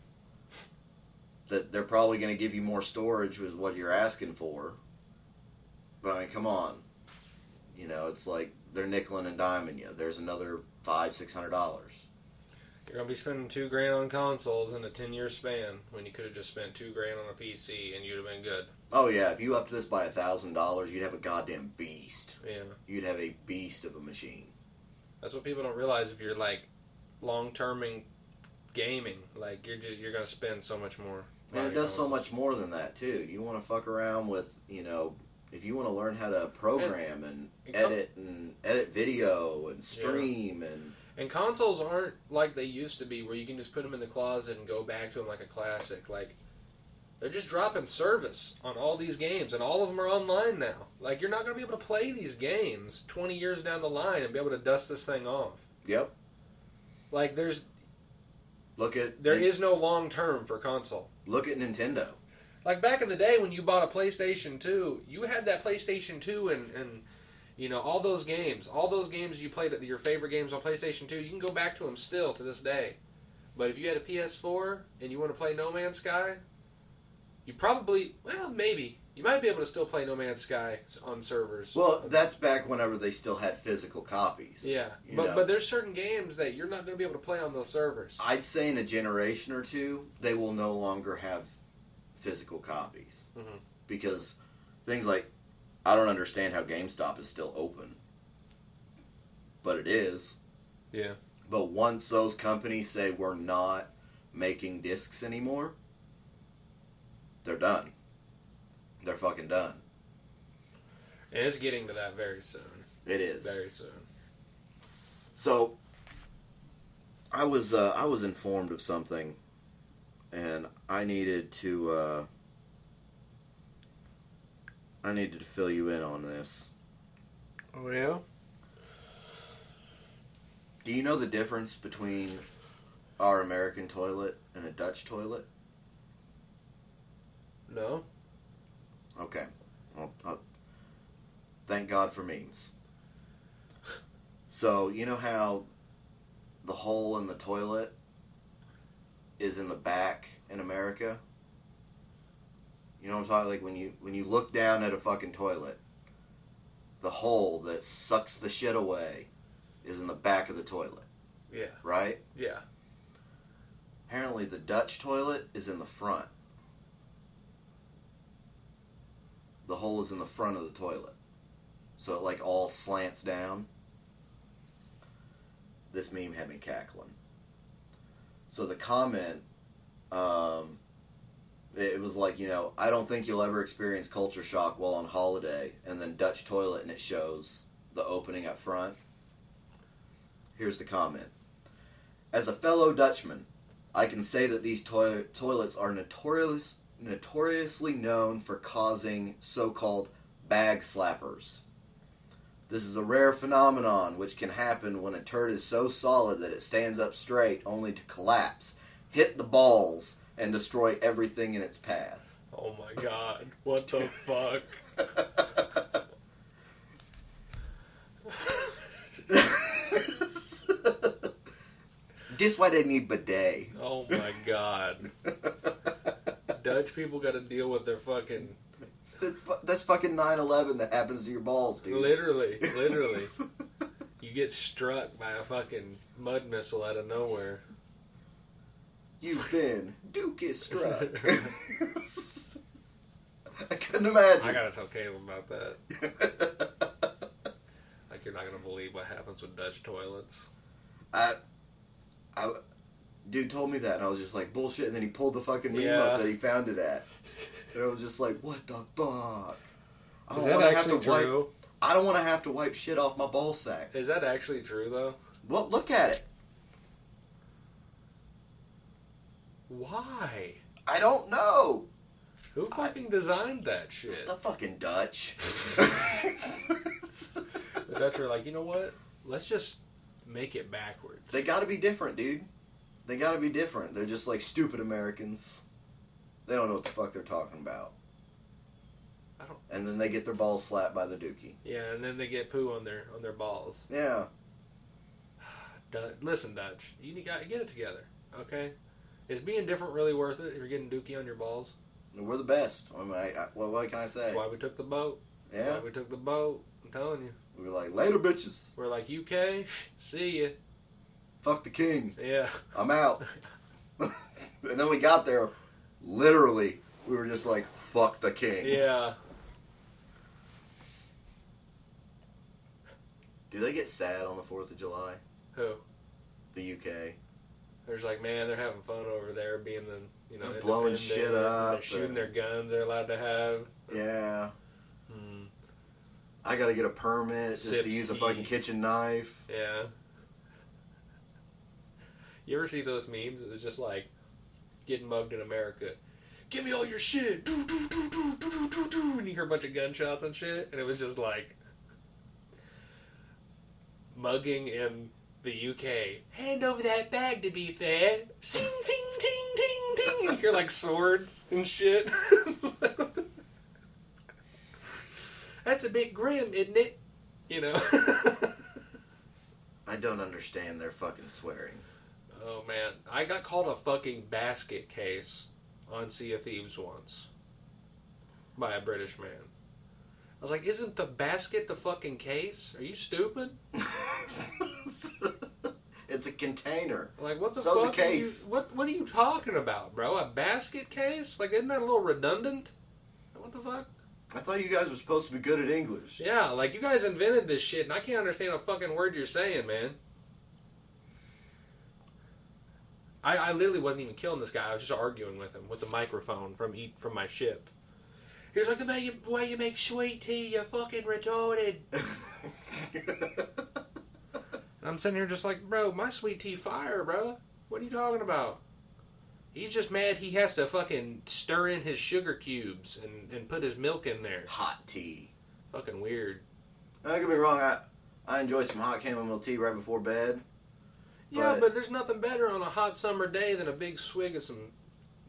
that they're probably going to give you more storage with what you're asking for. But I mean, come on. You know, it's like they're nickeling and diming you. There's another five, six hundred dollars. You're gonna be spending two grand on consoles in a ten year span when you could have just spent two grand on a PC and you'd have been good. Oh yeah, if you upped this by a thousand dollars, you'd have a goddamn beast. Yeah. You'd have a beast of a machine. That's what people don't realize. If you're like long terming gaming, like you're just you're gonna spend so much more. And it does so much more than that too. You want to fuck around with, you know, if you want to learn how to program and, it com- edit and edit video and stream and And consoles aren't like they used to be, where you can just put them in the closet and go back to them like a classic. Like they're just dropping service on all these games, and all of them are online now. Like you're not going to be able to play these games 20 years down the line and be able to dust this thing off. yep. Like there's Look at there is no long term for console. look at Nintendo. Like back in the day when you bought a PlayStation 2, you had that PlayStation 2 and and you know all those games, all those games you played your favorite games on PlayStation 2, you can go back to them still to this day. But if you had a PS4 and you want to play No Man's Sky, you probably well maybe you might be able to still play No Man's Sky on servers. Well, that's back whenever they still had physical copies. yeah, but know. but there's certain games that you're not going to be able to play on those servers. I'd say in a generation or two, they will no longer have physical copies Mhm. because things like I don't understand how GameStop is still open, but it is. Yeah. But once those companies say we're not making discs anymore, they're done. They're fucking done. And it's getting to that very soon. It is. Very soon. So I was uh, I was informed of something, and I needed to uh, I needed to fill you in on this. Oh yeah. Do you know the difference between our American toilet and a Dutch toilet? No. Okay. Well, uh, thank God for memes. So you know how the hole in the toilet is in the back in America. You know what I'm talking like when you when you look down at a fucking toilet, the hole that sucks the shit away is in the back of the toilet, Yeah. right? Yeah. Apparently, the Dutch toilet is in the front. The hole is in the front of the toilet. So it like all slants down. This meme had me cackling. So the comment, um, it was like, you know, I don't think you'll ever experience culture shock while on holiday, and then Dutch toilet, and it shows the opening up front. Here's the comment. As a fellow Dutchman, I can say that these toi- toilets are notorious, notoriously known for causing so called bag slappers. This is a rare phenomenon which can happen when a turd is so solid that it stands up straight only to collapse, hit the balls, and destroy everything in its path. Oh my god. What the fuck? this why they need bidet. Oh my god. Dutch people got to deal with their fucking That's That's fucking 9-11 that happens to your balls, dude. literally, literally. You get struck by a fucking mud missile out of nowhere. You've been Duke is struck. I couldn't imagine. I gotta tell Caleb about that. Like you're not gonna believe what happens with Dutch toilets. I, I, dude told me that, and I was just like bullshit. And then he pulled the fucking meme Yeah. up that he found it at, and I was just like, what the fuck? I Is that actually to wipe. true? I don't want to have to wipe shit off my ball sack. Is that actually true though? Well, look at it. Why? I don't know. Who fucking designed that shit? The fucking Dutch. The Dutch are like, you know what? Let's just make it backwards. they got to be different, dude. They got to be different. They're just like stupid Americans. They don't know what the fuck they're talking about. I don't. And then they get their balls slapped by the dookie. yeah, and then they get poo on their on their balls. Yeah. Listen, Dutch, you got to get it together, okay? Is being different really worth it if you're getting dookie on your balls? We're the best. I mean, I, I, what, what can I say? That's why we took the boat. That's Yeah. why we took the boat. I'm telling you. We were like, later, bitches. We're like, UK, see ya. Fuck the king. Yeah. I'm out. and then we got there, literally, we were just like, fuck the king. Yeah. Do they get sad on the Fourth of July? Who? The UK. There's like, man, they're having fun over there, being the you know They're blowing shit up They're shooting and- their guns. They're allowed to have. Yeah. Hmm. I gotta get a permit just to use a fucking kitchen knife. Yeah. You ever see those memes? It was just like getting mugged in America. Give me all your shit. Do do do do do do do do. And you hear a bunch of gunshots and shit, and it was just like mugging in the UK. Hand over that bag to be fair. Sing ting ting ting ting. You hear like swords and shit. That's a bit grim, isn't it? You know. I don't understand their fucking swearing. Oh man, I got called a fucking basket case on Sea of Thieves once by a British man. I was like, "Isn't the basket the fucking case? Are you stupid?" it's a container. Like, what the So's a fuck? Are you, case. what What are you talking about, bro? A basket case? Like, isn't that a little redundant? What the fuck? I thought you guys were supposed to be good at English. Yeah, like you guys invented this shit, and I can't understand a fucking word you're saying, man. I, I literally wasn't even killing this guy. I was just arguing with him with the microphone from eat from my ship. He was like, "The way you, way you make sweet tea, you fucking retarded." And I'm sitting here just like, "Bro, my sweet tea fire, bro. What are you talking about?" He's just mad he has to fucking stir in his sugar cubes and, and put his milk in there. Hot tea. Fucking weird. Don't get me wrong. I I enjoy some hot chamomile tea right before bed. Yeah, But- but there's nothing better on a hot summer day than a big swig of some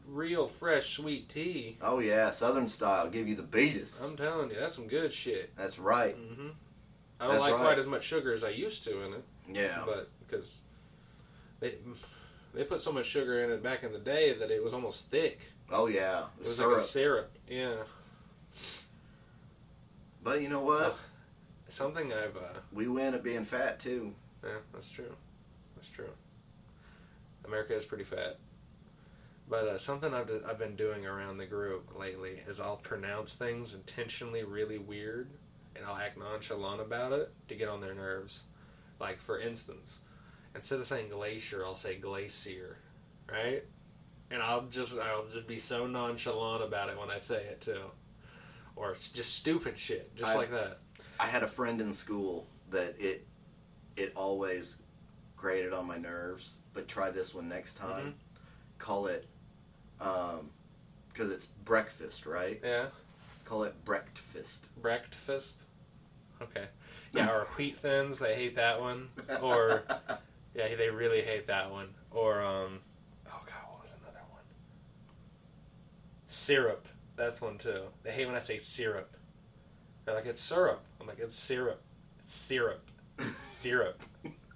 real fresh sweet tea. Oh yeah, Southern style. Give you the beatus. I'm telling you, that's some good shit. That's right. Mm-hmm. I don't That's like right. quite as much sugar as I used to in it, Yeah. but because they they put so much sugar in it back in the day that it was almost thick. oh yeah. It was Syrup. like a syrup. Yeah, but you know what? something I've. Uh, We win at being fat too. yeah, that's true. That's true. America is pretty fat. But uh, something I've, I've been doing around the group lately is I'll pronounce things intentionally really weird and I'll act nonchalant about it to get on their nerves. Like, for instance, instead of saying glacier, I'll say glacier, right? And I'll just I'll just be so nonchalant about it when I say it too, or s- just stupid shit, just I- like that. I had a friend in school that it it always grated on my nerves. But try this one next time. Mm-hmm. Call it um because it's breakfast, right? Yeah, Call it breakfast. breakfast. Okay, yeah, or wheat thins. They hate that one. Or yeah, they really hate that one. Or um, oh god, what was another one? Syrup. That's one too. They hate when I say syrup. They're like, it's syrup. I'm like, it's syrup. It's syrup. syrup.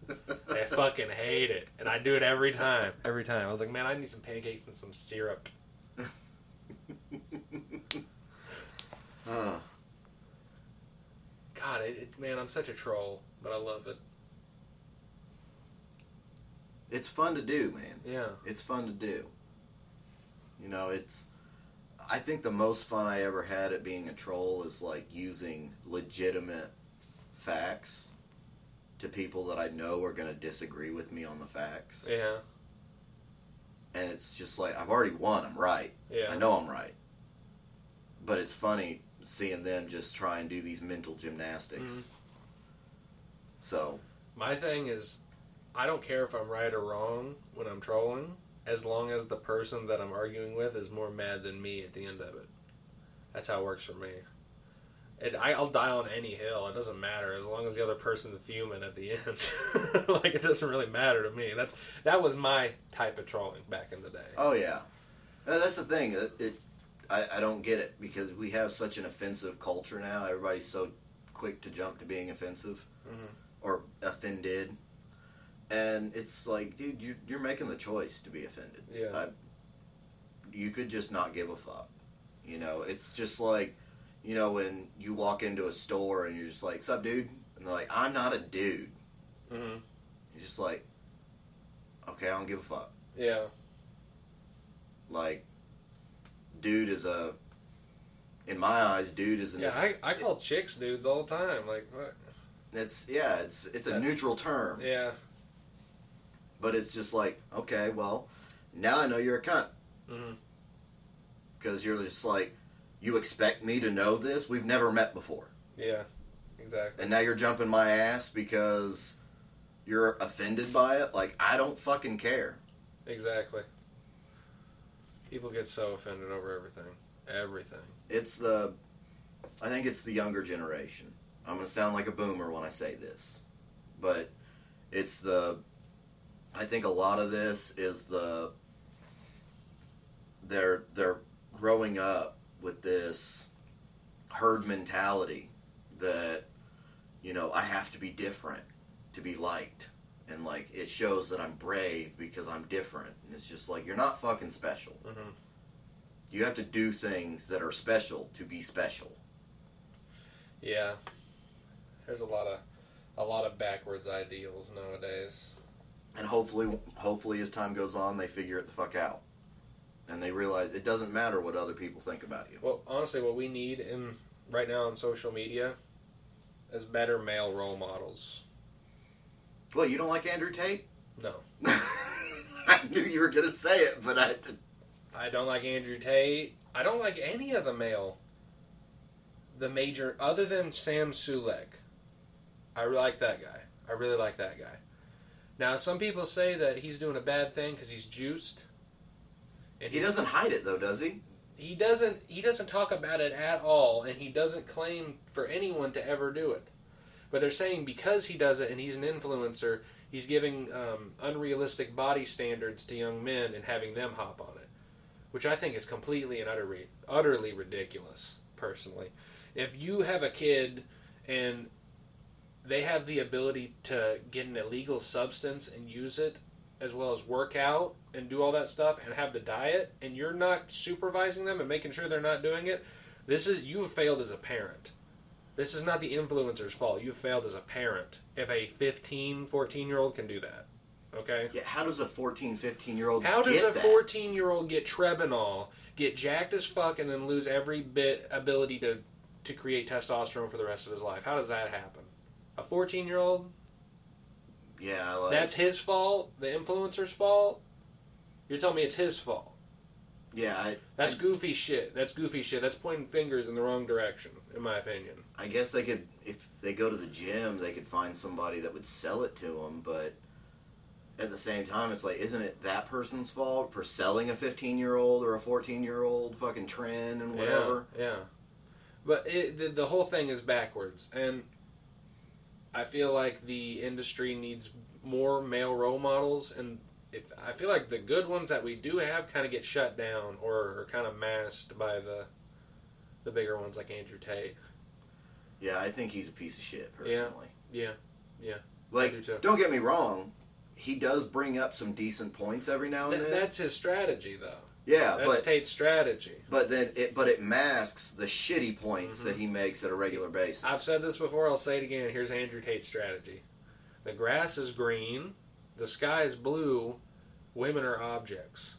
They fucking hate it, and I do it every time. Every time. I was like, man, I need some pancakes and some syrup. Uh, God, it, it, man, I'm such a troll, but I love it. it's fun to do, man. Yeah. It's fun to do. You know, it's. I think the most fun I ever had at being a troll is like using legitimate facts to people that I know are going to disagree with me on the facts. Yeah. And it's just like, I've already won. I'm right. Yeah. I know I'm right. But it's funny seeing them just try and do these mental gymnastics. Mhm. So, My thing is, I don't care if I'm right or wrong when I'm trolling, as long as the person that I'm arguing with is more mad than me at the end of it. That's how it works for me. It, I, I'll die on any hill. It doesn't matter as long as the other person's fuming at the end. like it doesn't really matter to me. That's that was my type of trolling back in the day. oh yeah. Uh, That's the thing. It, it, I, I don't get it because we have such an offensive culture now. Everybody's so quick to jump to being offensive Mhm. or offended. And it's like, dude, you, you're making the choice to be offended. Yeah. I, you could just not give a fuck. You know, it's just like, you know, when you walk into a store and you're just like, "Sup, dude?" and they're like, "I'm not a dude." hmm You're just like, okay, I don't give a fuck. Yeah. Like, dude is a, in my eyes, dude is an. Yeah, I, I call chicks dudes all the time. Like, what? It's yeah, it's it's a That- neutral term, Yeah. but it's just like okay, well, now I know you're a cunt because you're just like you expect me to know this. We've never met before, Yeah. Exactly. and now you're jumping my ass because you're offended by it. Like I don't fucking care. Exactly. People get so offended over everything. Everything. It's the, I think it's the younger generation. I'm gonna sound like a boomer when I say this, but it's the, I think a lot of this is the. They're they're growing up with this herd mentality that, you know, I have to be different to be liked. And like it shows that I'm brave because I'm different. And it's just like you're not fucking special. Mhm. You have to do things that are special to be special. Yeah. There's a lot of a lot of backwards ideals nowadays. And hopefully, hopefully, as time goes on, they figure it the fuck out, and they realize it doesn't matter what other people think about you. Well, honestly, what we need in right now on social media is better male role models. Well, you don't like Andrew Tate? No, I knew you were gonna say it, but I. I don't like Andrew Tate. I don't like any of the male, the major, other than Sam Sulek. I like that guy. I really like that guy. Now, some people say that he's doing a bad thing because he's juiced. And He doesn't hide it though, does he? he doesn't he doesn't talk about it at all and he doesn't claim for anyone to ever do it. But they're saying because he does it and he's an influencer he's giving um, unrealistic body standards to young men and having them hop on it. Which i think is completely and utterly utterly ridiculous personally. If you have a kid and they have the ability to get an illegal substance and use it as well as work out and do all that stuff and have the diet and you're not supervising them and making sure they're not doing it this is you've failed as a parent this is not the influencer's fault you've failed as a parent if a 15 14 year old can do that okay Yeah. How does a 14, 15 year old? how does a 14 year old get Trenbolone, get jacked as fuck, and then lose every bit ability to, to create testosterone for the rest of his life? How does that happen? A 14 year old? Yeah. Like, That's his fault? The influencer's fault? You're telling me it's his fault? yeah. I, That's I, goofy shit. That's goofy shit. That's pointing fingers in the wrong direction, in my opinion. I guess they could, if they go to the gym, they could find somebody that would sell it to them. But at the same time, it's like, isn't it that person's fault for selling a 15 year old or a 14 year old fucking trend and whatever? Yeah, yeah. But it, the, the whole thing is backwards, and I feel like the industry needs more male role models, and if I feel like the good ones that we do have kind of get shut down or are kind of masked by the the bigger ones like Andrew Tate. Yeah, I think he's a piece of shit personally. Yeah, yeah. Like, do don't get me wrong, he does bring up some decent points every now and Th- then. that's his strategy, though. Yeah, That's but Tate's strategy. but then it but it masks the shitty points Mm-hmm. that he makes at a regular basis. I've said this before. I'll say it again. Here's Andrew Tate's strategy: the grass is green, the sky is blue, women are objects.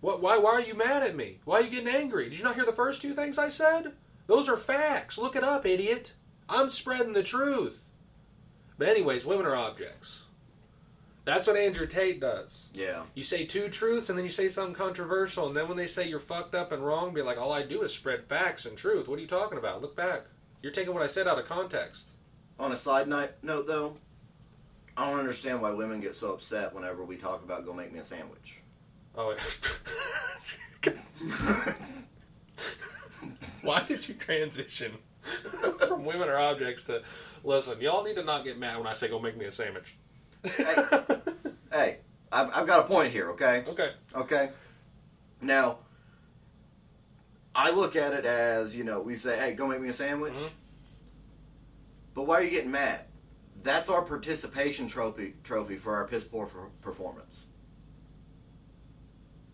What? Why? Why are you mad at me? Why are you getting angry? Did you not hear the first two things I said? Those are facts. Look it up, idiot. I'm spreading the truth. But anyways, women are objects. That's what Andrew Tate does. yeah, You say two truths and then you say something controversial, and then when they say you're fucked up and wrong, be like, all I do is spread facts and truth. What are you talking about? Look back. You're taking what I said out of context. On a side note, though, I don't understand why women get so upset whenever we talk about go make me a sandwich. Oh, yeah. Why did you transition from women or objects to listen? Y'all need to not get mad when I say go make me a sandwich. Hey, I've, I've got a point here, okay? okay. Okay. Now, I look at it as, you know, we say, hey, go make me a sandwich. Mhm. But why are you getting mad? That's our participation trophy trophy for our piss poor performance.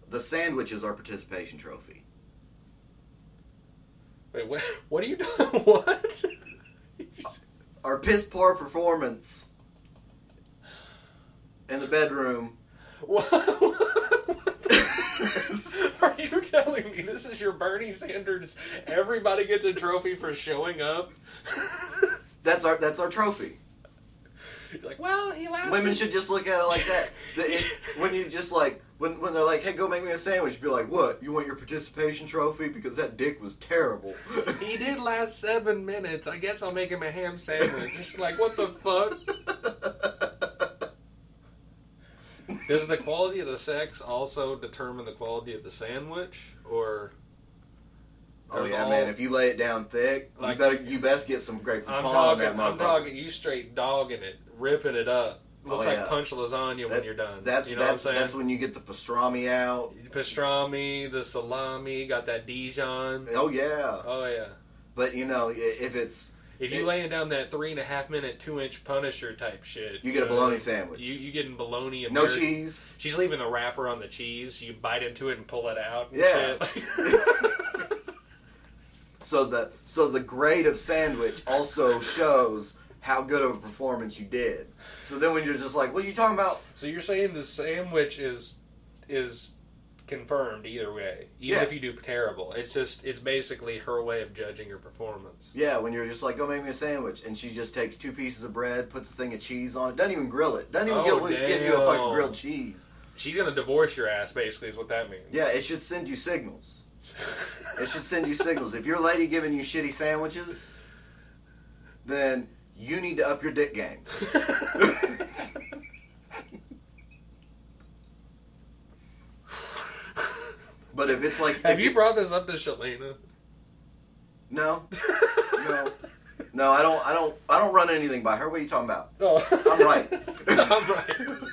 The sandwich is our participation trophy. Wait, what? What are you doing? What? Our piss poor performance in the bedroom. what? Are you telling me this is your Bernie Sanders? Everybody gets a trophy for showing up. That's our that's our trophy. You're like, well, he lasted. Women should just look at it like that. The- when you just like when when they're like, "Hey, go make me a sandwich," be like, "What? You want your participation trophy because that dick was terrible." He did last seven minutes. I guess I'll make him a ham sandwich. like, what the fuck? Does the quality of the sex also determine the quality of the sandwich, or? Oh yeah, all- man! If you lay it down thick, Like- you better you best get some grape I'm talking. that I'm talking. You straight dogging it, ripping it up. Oh, Looks Oh, like yeah. punch lasagna when you're done. That's you know that's what I'm saying. that's when you get the pastrami out. Pastrami, the salami, got that Dijon. Oh yeah, Oh yeah. but you know if it's If you laying down that three and a half minute, two inch Punisher type shit, You get a know, bologna uh, sandwich. You you getting bologna? no cheese, She's leaving the wrapper on the cheese. You bite into it and pull it out. And Yeah. Shit. so the so the grade of sandwich also shows how good of a performance you did. So then when you're just like, what are you talking about? so you're saying the sandwich is is confirmed either way, even Yeah. if you do terrible. It's just it's basically her way of judging your performance. Yeah, when you're just like, go make me a sandwich, and she just takes two pieces of bread, puts a thing of cheese on it, doesn't even grill it, doesn't even Oh, give, give you a fucking grilled cheese. She's gonna divorce your ass. Basically, is what that means. Yeah, it should send you signals. It should send you signals. If your lady giving you shitty sandwiches, then you need to up your dick game. But if it's like, Have if you brought this up to Shalena? No, no, no. I don't. I don't. I don't run anything by her. What are you talking about? Oh, I'm right. I'm right.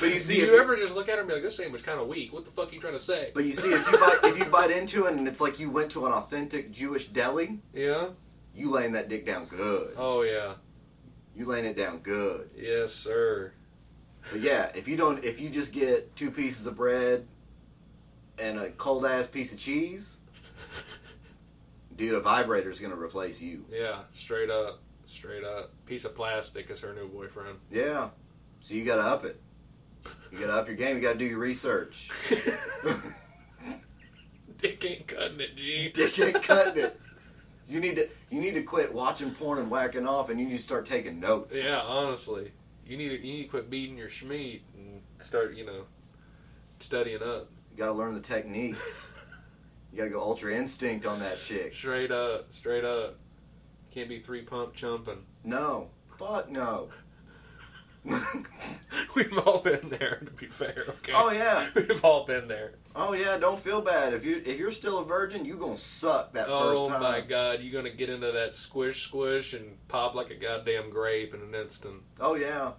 But you Do see, if you ever just look at her and be like, "This sandwich kind of weak. What the fuck are you trying to say?" But you see, if you bite, if you bite into it, and it's like you went to an authentic Jewish deli, yeah. you laying that dick down good. Oh yeah. You laying it down good. Yes, sir. But yeah, if you don't, if you just get two pieces of bread and a cold ass piece of cheese, dude, a vibrator's gonna replace you. Yeah, straight up, straight up. Piece of plastic is her new boyfriend. Yeah. So you gotta up it. You gotta up your game. You gotta do your research. Dick ain't cutting it, G. Dick ain't cutting it. You need to you need to quit watching porn and whacking off, and you need to start taking notes. Yeah, honestly, you need to you need to quit beating your schmeat and start, you know, studying up. You gotta learn the techniques. You gotta go ultra instinct on that chick. Straight up, straight up. Can't be three pump chumping. No. Fuck no. We've all been there, to be fair. Okay. oh yeah. We've all been there. Oh yeah, don't feel bad. If you if you're still a virgin, you gonna suck that Oh first time. Oh my god, you're gonna get into that squish squish and pop like a goddamn grape in an instant. Oh yeah.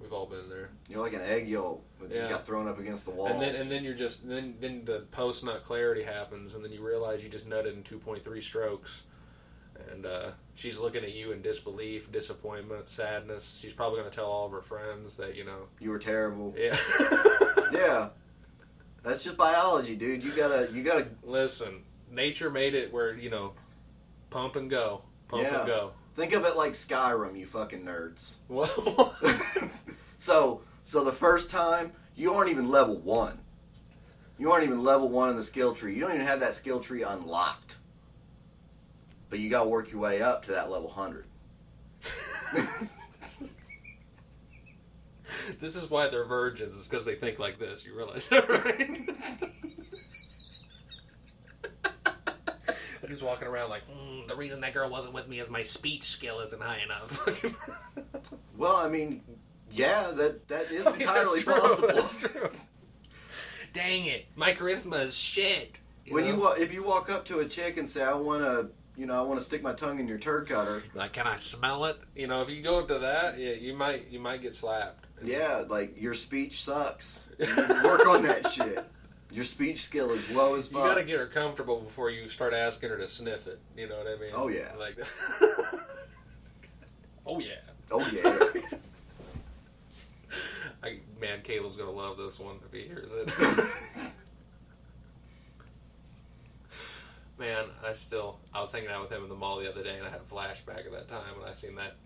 We've all been there. You're like an egg yolk that just got thrown up against the wall. And then and then you're just then then the post nut clarity happens and then you realize you just nutted in 2.3 strokes. And uh, she's looking at you in disbelief, disappointment, sadness. She's probably going to tell all of her friends that, you know, you were terrible. yeah. Yeah. That's just biology, dude. You gotta you gotta Listen, nature made it where, you know, pump and go. Pump Yeah. and go. think of it like Skyrim, you fucking nerds. Well, so so the first time you aren't even level one. You aren't even level one in the skill tree. You don't even have that skill tree unlocked. But you gotta work your way up to that level hundred. this is why they're virgins, is because they think like this. You realize that, right? And he's walking around like, mm, the reason that girl wasn't with me is my speech skill isn't high enough. Well, I mean, yeah, that that is I mean, entirely true, possible. That's true. Dang it, my charisma is shit. when you know? wa- if you walk up to a chick and say, "I want to," you know, "I want to stick my tongue in your turd cutter," like, can I smell it? You know, if you go up to that, yeah, you might you might get slapped. yeah, like your speech sucks. You work on that shit. Your speech skill is low as fuck. You gotta get her comfortable before you start asking her to sniff it. You know what I mean? Oh, yeah. Like, oh yeah. oh yeah. Man, Caleb's gonna love this one if he hears it. man, I still I was hanging out with him in the mall the other day, and I had a flashback of that time when I seen that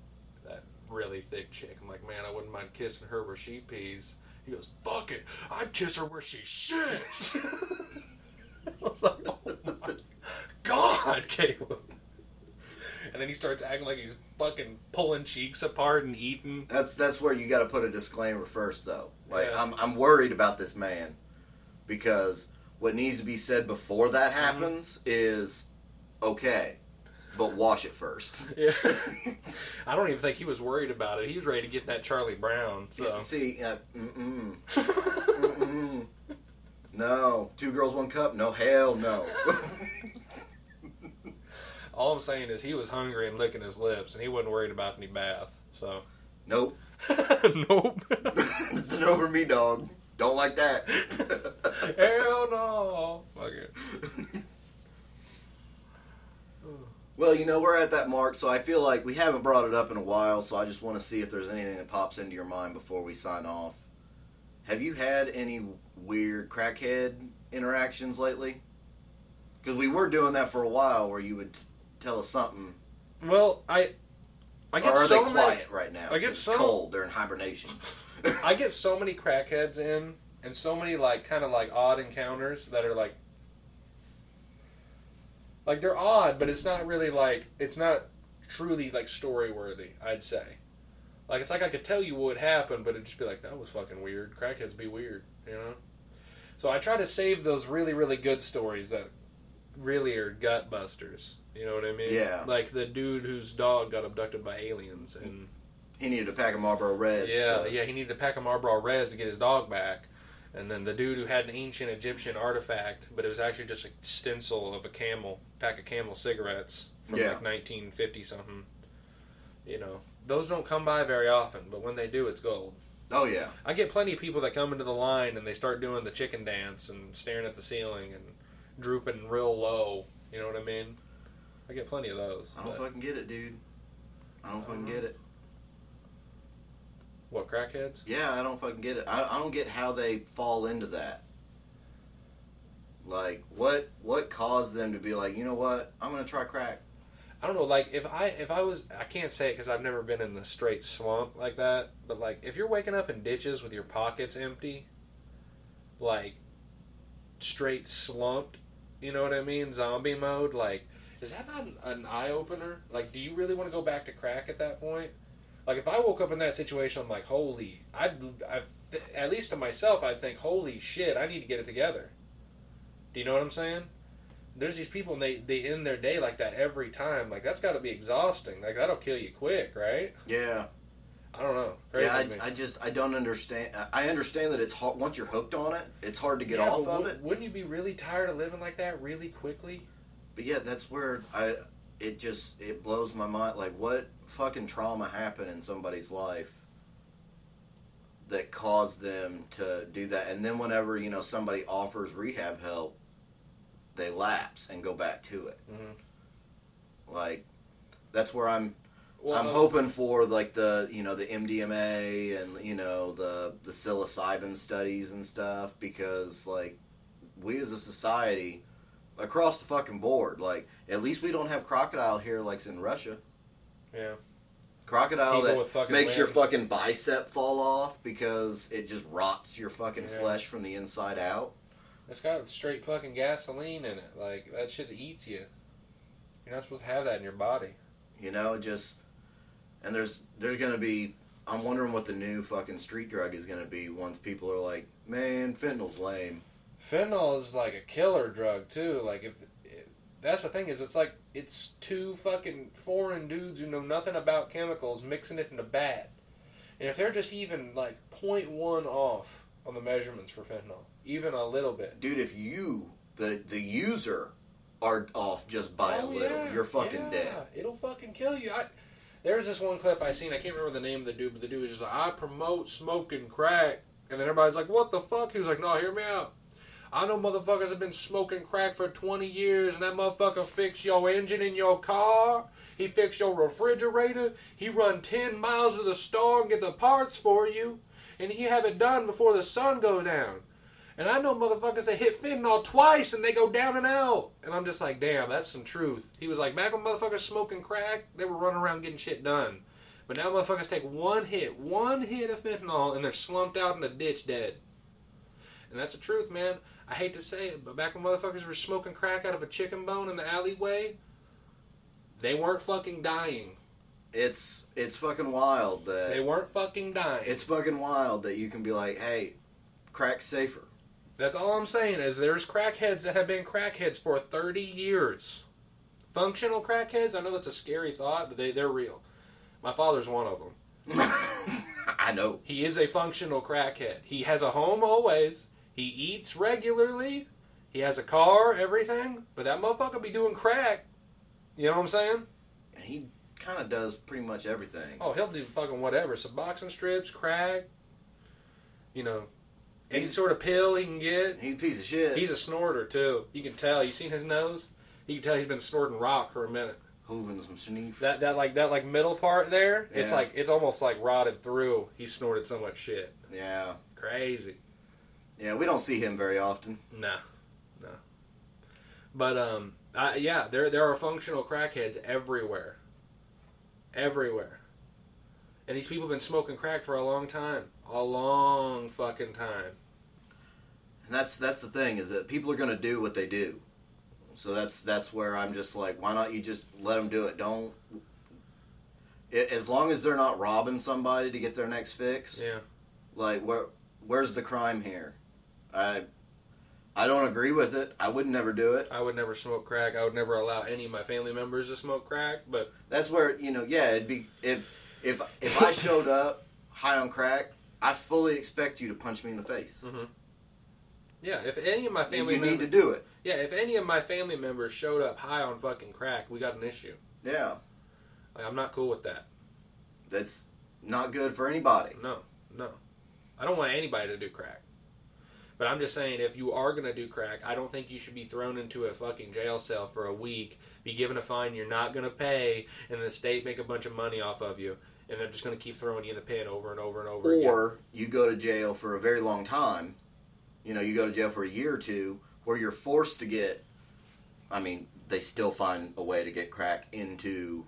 that really thick chick. I'm like, man, I wouldn't mind kissing her where she pees. He goes, fuck it, I'd kiss her where she shits. I was like, oh my god, Caleb. and then he starts acting like he's fucking pulling cheeks apart and eating. That's that's where you got to put a disclaimer first, though. Like Yeah. I'm I'm worried about this man because what needs to be said before that Mm-hmm. happens is okay, but wash it first. Yeah. I don't even think he was worried about it. He was ready to get that Charlie Brown. So See, uh, mm-mm. Mm-mm. no, two girls, one cup. No, hell no. all I'm saying is he was hungry and licking his lips, and he wasn't worried about any bath. So nope, nope. it's an over me dog. Don't like that. Hell no. Fuck it. Well, you know, we're at that mark, so I feel like we haven't brought it up in a while, so I just want to see if there's anything that pops into your mind before we sign off. Have you had any weird crackhead interactions lately? Because we were doing that for a while where you would t- tell us something. Well, I I get Or are so they many quiet right now? I get so- cold. They're in hibernation. I get so many crackheads in, and so many like kind of like odd encounters that are like, like they're odd, but it's not really like it's not truly like story worthy. I'd say, like it's like I could tell you what happened, but it'd just be like that was fucking weird. Crackheads be weird, you know. So I try to save those really really good stories that really are gut busters. You know what I mean? Yeah. Like the dude whose dog got abducted by aliens and. he needed a pack of Marlboro Reds. Yeah, to- yeah, he needed to pack a Marlboro Reds to get his dog back. And then the dude who had an ancient Egyptian artifact, but it was actually just a stencil of a camel, pack of camel cigarettes from Yeah. like 1950 something. You know, those don't come by very often, but when they do, it's gold. Oh yeah. I get plenty of people that come into the line and they start doing the chicken dance and staring at the ceiling and drooping real low. You know what I mean? I get plenty of those. I don't but- fucking get it, dude. I don't fucking get it. what crackheads? Yeah, I don't fucking get it. I, I don't get how they fall into that. Like, what what caused them to be like, you know what? I'm gonna try crack. I don't know. Like if I if I was I can't say it because I've never been in the straight swamp like that. But like if you're waking up in ditches with your pockets empty, like straight slumped, you know what I mean? Zombie mode. Like is that not an, an eye opener? Like do you really want to go back to crack at that point? Like if I woke up in that situation, I'm like, holy, I'd, I've, at least to myself, I'd think, holy shit, I need to get it together. Do you know what I'm saying? There's these people and they they end their day like that every time. Like that's got to be exhausting. Like that'll kill you quick, right? Yeah, I don't know. Crazy yeah. I, I just I don't understand. I- I understand that it's hard once you're hooked on it. It's hard to get Yeah, off of wou- it. Wouldn't you be really tired of living like that really quickly? But yeah, that's where I it just it blows my mind. Like, what fucking trauma happened in somebody's life that caused them to do that? And then whenever you know somebody offers rehab help, they lapse and go back to it. Mhm. Like, that's where I'm. Well, I'm uh, hoping for like the you know the MDMA and you know the the psilocybin studies and stuff because like we as a society across the fucking board like at least we don't have crocodile here like in Russia. Yeah. Crocodile People that makes your fucking bicep fall off because it just rots your fucking Yeah. flesh from the inside out. It's got straight fucking gasoline in it. Like that shit that eats you. You're not supposed to have that in your body. You know, just and there's there's gonna be. I'm wondering what the new fucking street drug is gonna be once people are like, man, fentanyl's lame. Fentanyl is like a killer drug too. Like if that's the thing is, it's like it's two fucking foreign dudes who know nothing about chemicals mixing it in a bat, and if they're just even like 0.1 off on the measurements for fentanyl, even a little bit, Dude, if you the the user are off just by a Oh, little, yeah, you're fucking yeah. dead. It'll fucking kill you. I, there's this one clip I seen. I can't remember the name of the dude, but the dude was just like, "I promote smoking crack," and then everybody's like, "What the fuck?" He was like, "No, hear me out. I know motherfuckers have been smoking crack for 20 years, and that motherfucker fixed your engine in your car. He fixed your refrigerator. He run 10 miles to the store and get the parts for you, and he have it done before the sun go down." And I know motherfuckers that hit fentanyl twice and they go down and out. And I'm just like, damn, that's some truth. He was like, back when motherfuckers smoking crack, they were running around getting shit done. But now motherfuckers take one hit, one hit of fentanyl, and they're slumped out in the ditch dead. And that's the truth, man. I hate to say it, but back when motherfuckers were smoking crack out of a chicken bone in the alleyway, They weren't fucking dying. It's it's fucking wild that They weren't fucking dying. it's fucking wild that you can be like, hey, crack's safer. That's all I'm saying is there's crackheads that have been crackheads for 30 years. Functional crackheads, I know that's a scary thought, but they, they're real. My father's one of them. I know. He is a functional crackhead. He has a home always. He eats regularly. He has a car, everything. But that motherfucker be doing crack. You know what I'm saying? And he kind of does pretty much everything. Oh, he'll do fucking whatever. Suboxone strips, crack. You know, any sort of pill he can get. He's a piece of shit. He's a snorter too. You can tell. You seen his nose? You can tell he's been snorting rock for a minute. Hooving some sneef. That that like that like middle part there. It's like it's almost like rotted through. He snorted so much shit. yeah. Crazy. Yeah, we don't see him very often. Nah, no. But um, I, yeah, there there are functional crackheads everywhere. Everywhere. And these people have been smoking crack for a long time. A long fucking time. And that's that's the thing is that people are going to do what they do. So that's that's where I'm just like, why not you just let them do it? Don't. It, as long as they're not robbing somebody to get their next fix. Yeah. Like where where's the crime here? I I don't agree with it. I would never do it. I would never smoke crack. I would never allow any of my family members to smoke crack. But That's where you know, yeah, it'd be if if if I showed up high on crack, I fully expect you to punch me in the face. Mm-hmm. yeah, if any of my family You need to do it. yeah, if any of my family members showed up high on fucking crack, we got an issue. Yeah, Like I'm not cool with that. that's not good for anybody. No, no. I don't want anybody to do crack. But I'm just saying, if you are going to do crack, I don't think you should be thrown into a fucking jail cell for a week, be given a fine you're not going to pay, and the state make a bunch of money off of you, and they're just going to keep throwing you in the pen over and over and over again. Or you go to jail for a very long time. You know, you go to jail for a year or two, where you're forced to get. I mean, they still find a way to get crack into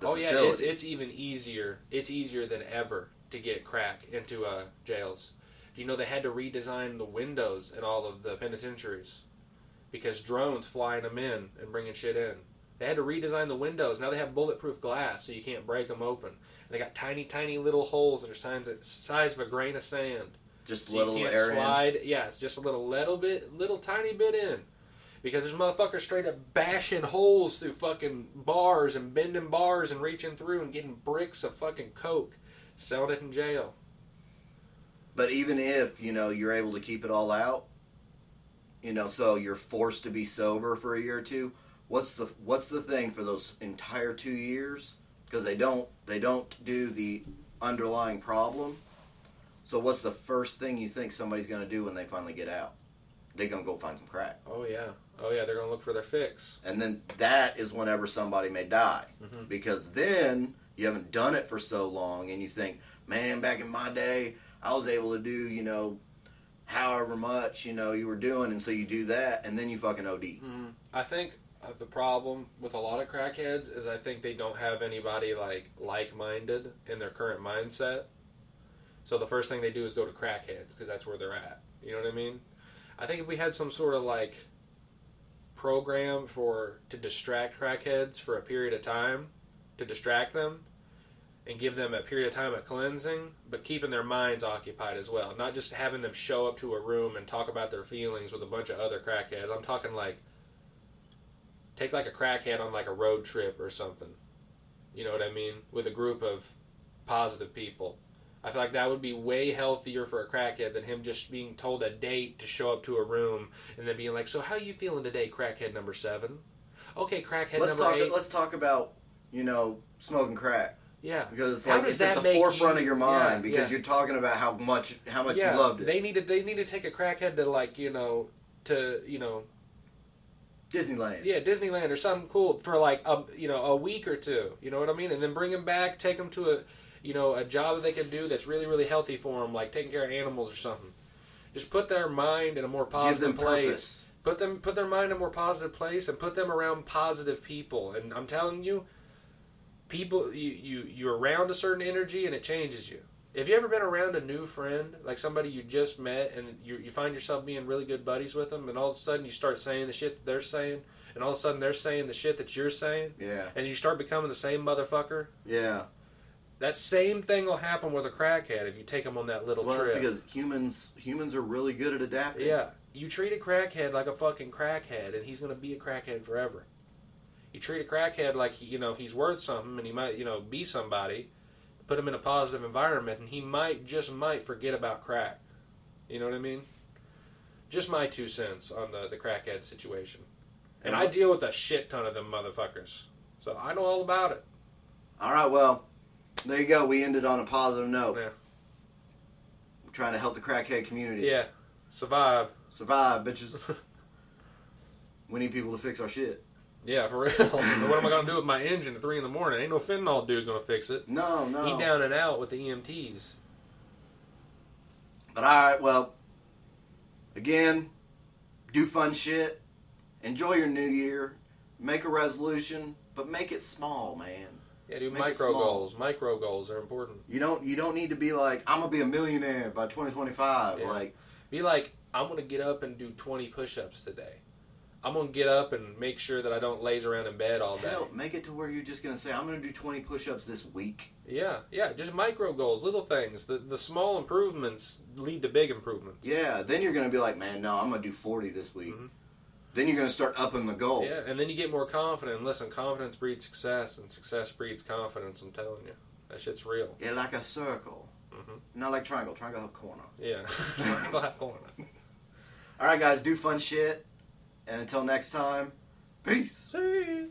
the oh yeah, it's, it's even easier. It's easier than ever to get crack into uh, jails. Do you know they had to redesign the windows in all of the penitentiaries because drones flying them in and bringing shit in. They had to redesign the windows. Now they have bulletproof glass, so you can't break them open. And they got tiny, tiny little holes that are size size of a grain of sand. just So little you can't air in. slide. Yeah, it's just a little little bit, little tiny bit in. Because there's motherfuckers straight up bashing holes through fucking bars and bending bars and reaching through and getting bricks of fucking coke, selling it in jail. But even if you know you're able to keep it all out, you know, so you're forced to be sober for a year or two. What's the what's the thing for those entire two years? Because they don't they don't do the underlying problem. So what's the first thing you think somebody's going to do when they finally get out? They're going to go find some crack, Oh yeah, oh yeah, they're gonna look for their fix. and then that is whenever somebody may die, Mhm. because then you haven't done it for so long, and you think, man, back in my day, I was able to do you know however much you know you were doing, and so you do that, and then you fucking OD. Mm-hmm. I think the problem with a lot of crackheads is I think they don't have anybody like like-minded in their current mindset. So the first thing they do is go to crackheads because that's where they're at. You know what I mean? I think if we had some sort of like program for to distract crackheads for a period of time, to distract them and give them a period of time of cleansing, but keeping their minds occupied as well. Not just having them show up to a room and talk about their feelings with a bunch of other crackheads. I'm talking like take like a crackhead on like a road trip or something. You know what I mean? With a group of positive people. I feel like that would be way healthier for a crackhead than him just being told a date to show up to a room and then being like, "So how you feeling today, crackhead number 7?" Okay, crackhead let's number talk. 8. Let's talk about you know smoking crack yeah. because it's How like it's at the forefront you- of your mind yeah, because yeah. you're talking about how much how much yeah, you loved it. They need to they need to take a crackhead to like, you know, to, you know, Disneyland. yeah, Disneyland or something cool for like a you know a week or two. You know what I mean? And then bring them back, take them to a you know a job that they can do that's really really healthy for them, like taking care of animals or something. Just put their mind in a more positive place. purpose. Put them put their mind in a more positive place and put them around positive people. And I'm telling you, people you you you're around a certain energy and it changes you. Have you ever been around a new friend, like somebody you just met, and you, you find yourself being really good buddies with them, and all of a sudden you start saying the shit that they're saying, and all of a sudden they're saying the shit that you're saying, Yeah. and you start becoming the same motherfucker. Yeah. That same thing will happen with a crackhead if you take them on that little Well, trip. because humans humans are really good at adapting. Yeah, you treat a crackhead like a fucking crackhead, and he's gonna be a crackhead forever. You treat a crackhead like he, you know he's worth something, and he might you know be somebody. Put him in a positive environment, and he might just might forget about crack. You know what I mean? Just my two cents on the the crackhead situation. And I deal with a shit ton of them motherfuckers, so I know all about it. All right. Well, there you go. We ended on a positive note. Yeah. We're trying to help the crackhead community. Yeah, survive. Survive, bitches. we need people to fix our shit. Yeah, for real. what am I gonna do with my engine at three in the morning? Ain't no fentanyl dude gonna fix it. No, no. He down and out with the EMTs. But all right, well, again, do fun shit. Enjoy your new year. Make a resolution, but make it small, man. Yeah, do Make micro goals. Micro goals are important. You don't you don't need to be like I'm gonna be a millionaire by 2025. Yeah. Like Be like, I'm gonna get up and do 20 push-ups today. I'm gonna get up and make sure that I don't laze around in bed all day. hell, make it to where you're just gonna say I'm gonna do 20 push-ups this week. Yeah, yeah, just micro goals, little things. The the small improvements lead to big improvements. Yeah, then you're gonna be like, man, no, I'm gonna do 40 this week. Then you're gonna start upping the goal. Mm-hmm. Yeah, and then you get more confident. And listen, confidence breeds success, and success breeds confidence. I'm telling you, that shit's real. Yeah, like a circle, Mhm. not like triangle. Triangle have corner. Yeah, triangle half corner. All right, guys, do fun shit, and until next time, peace. See.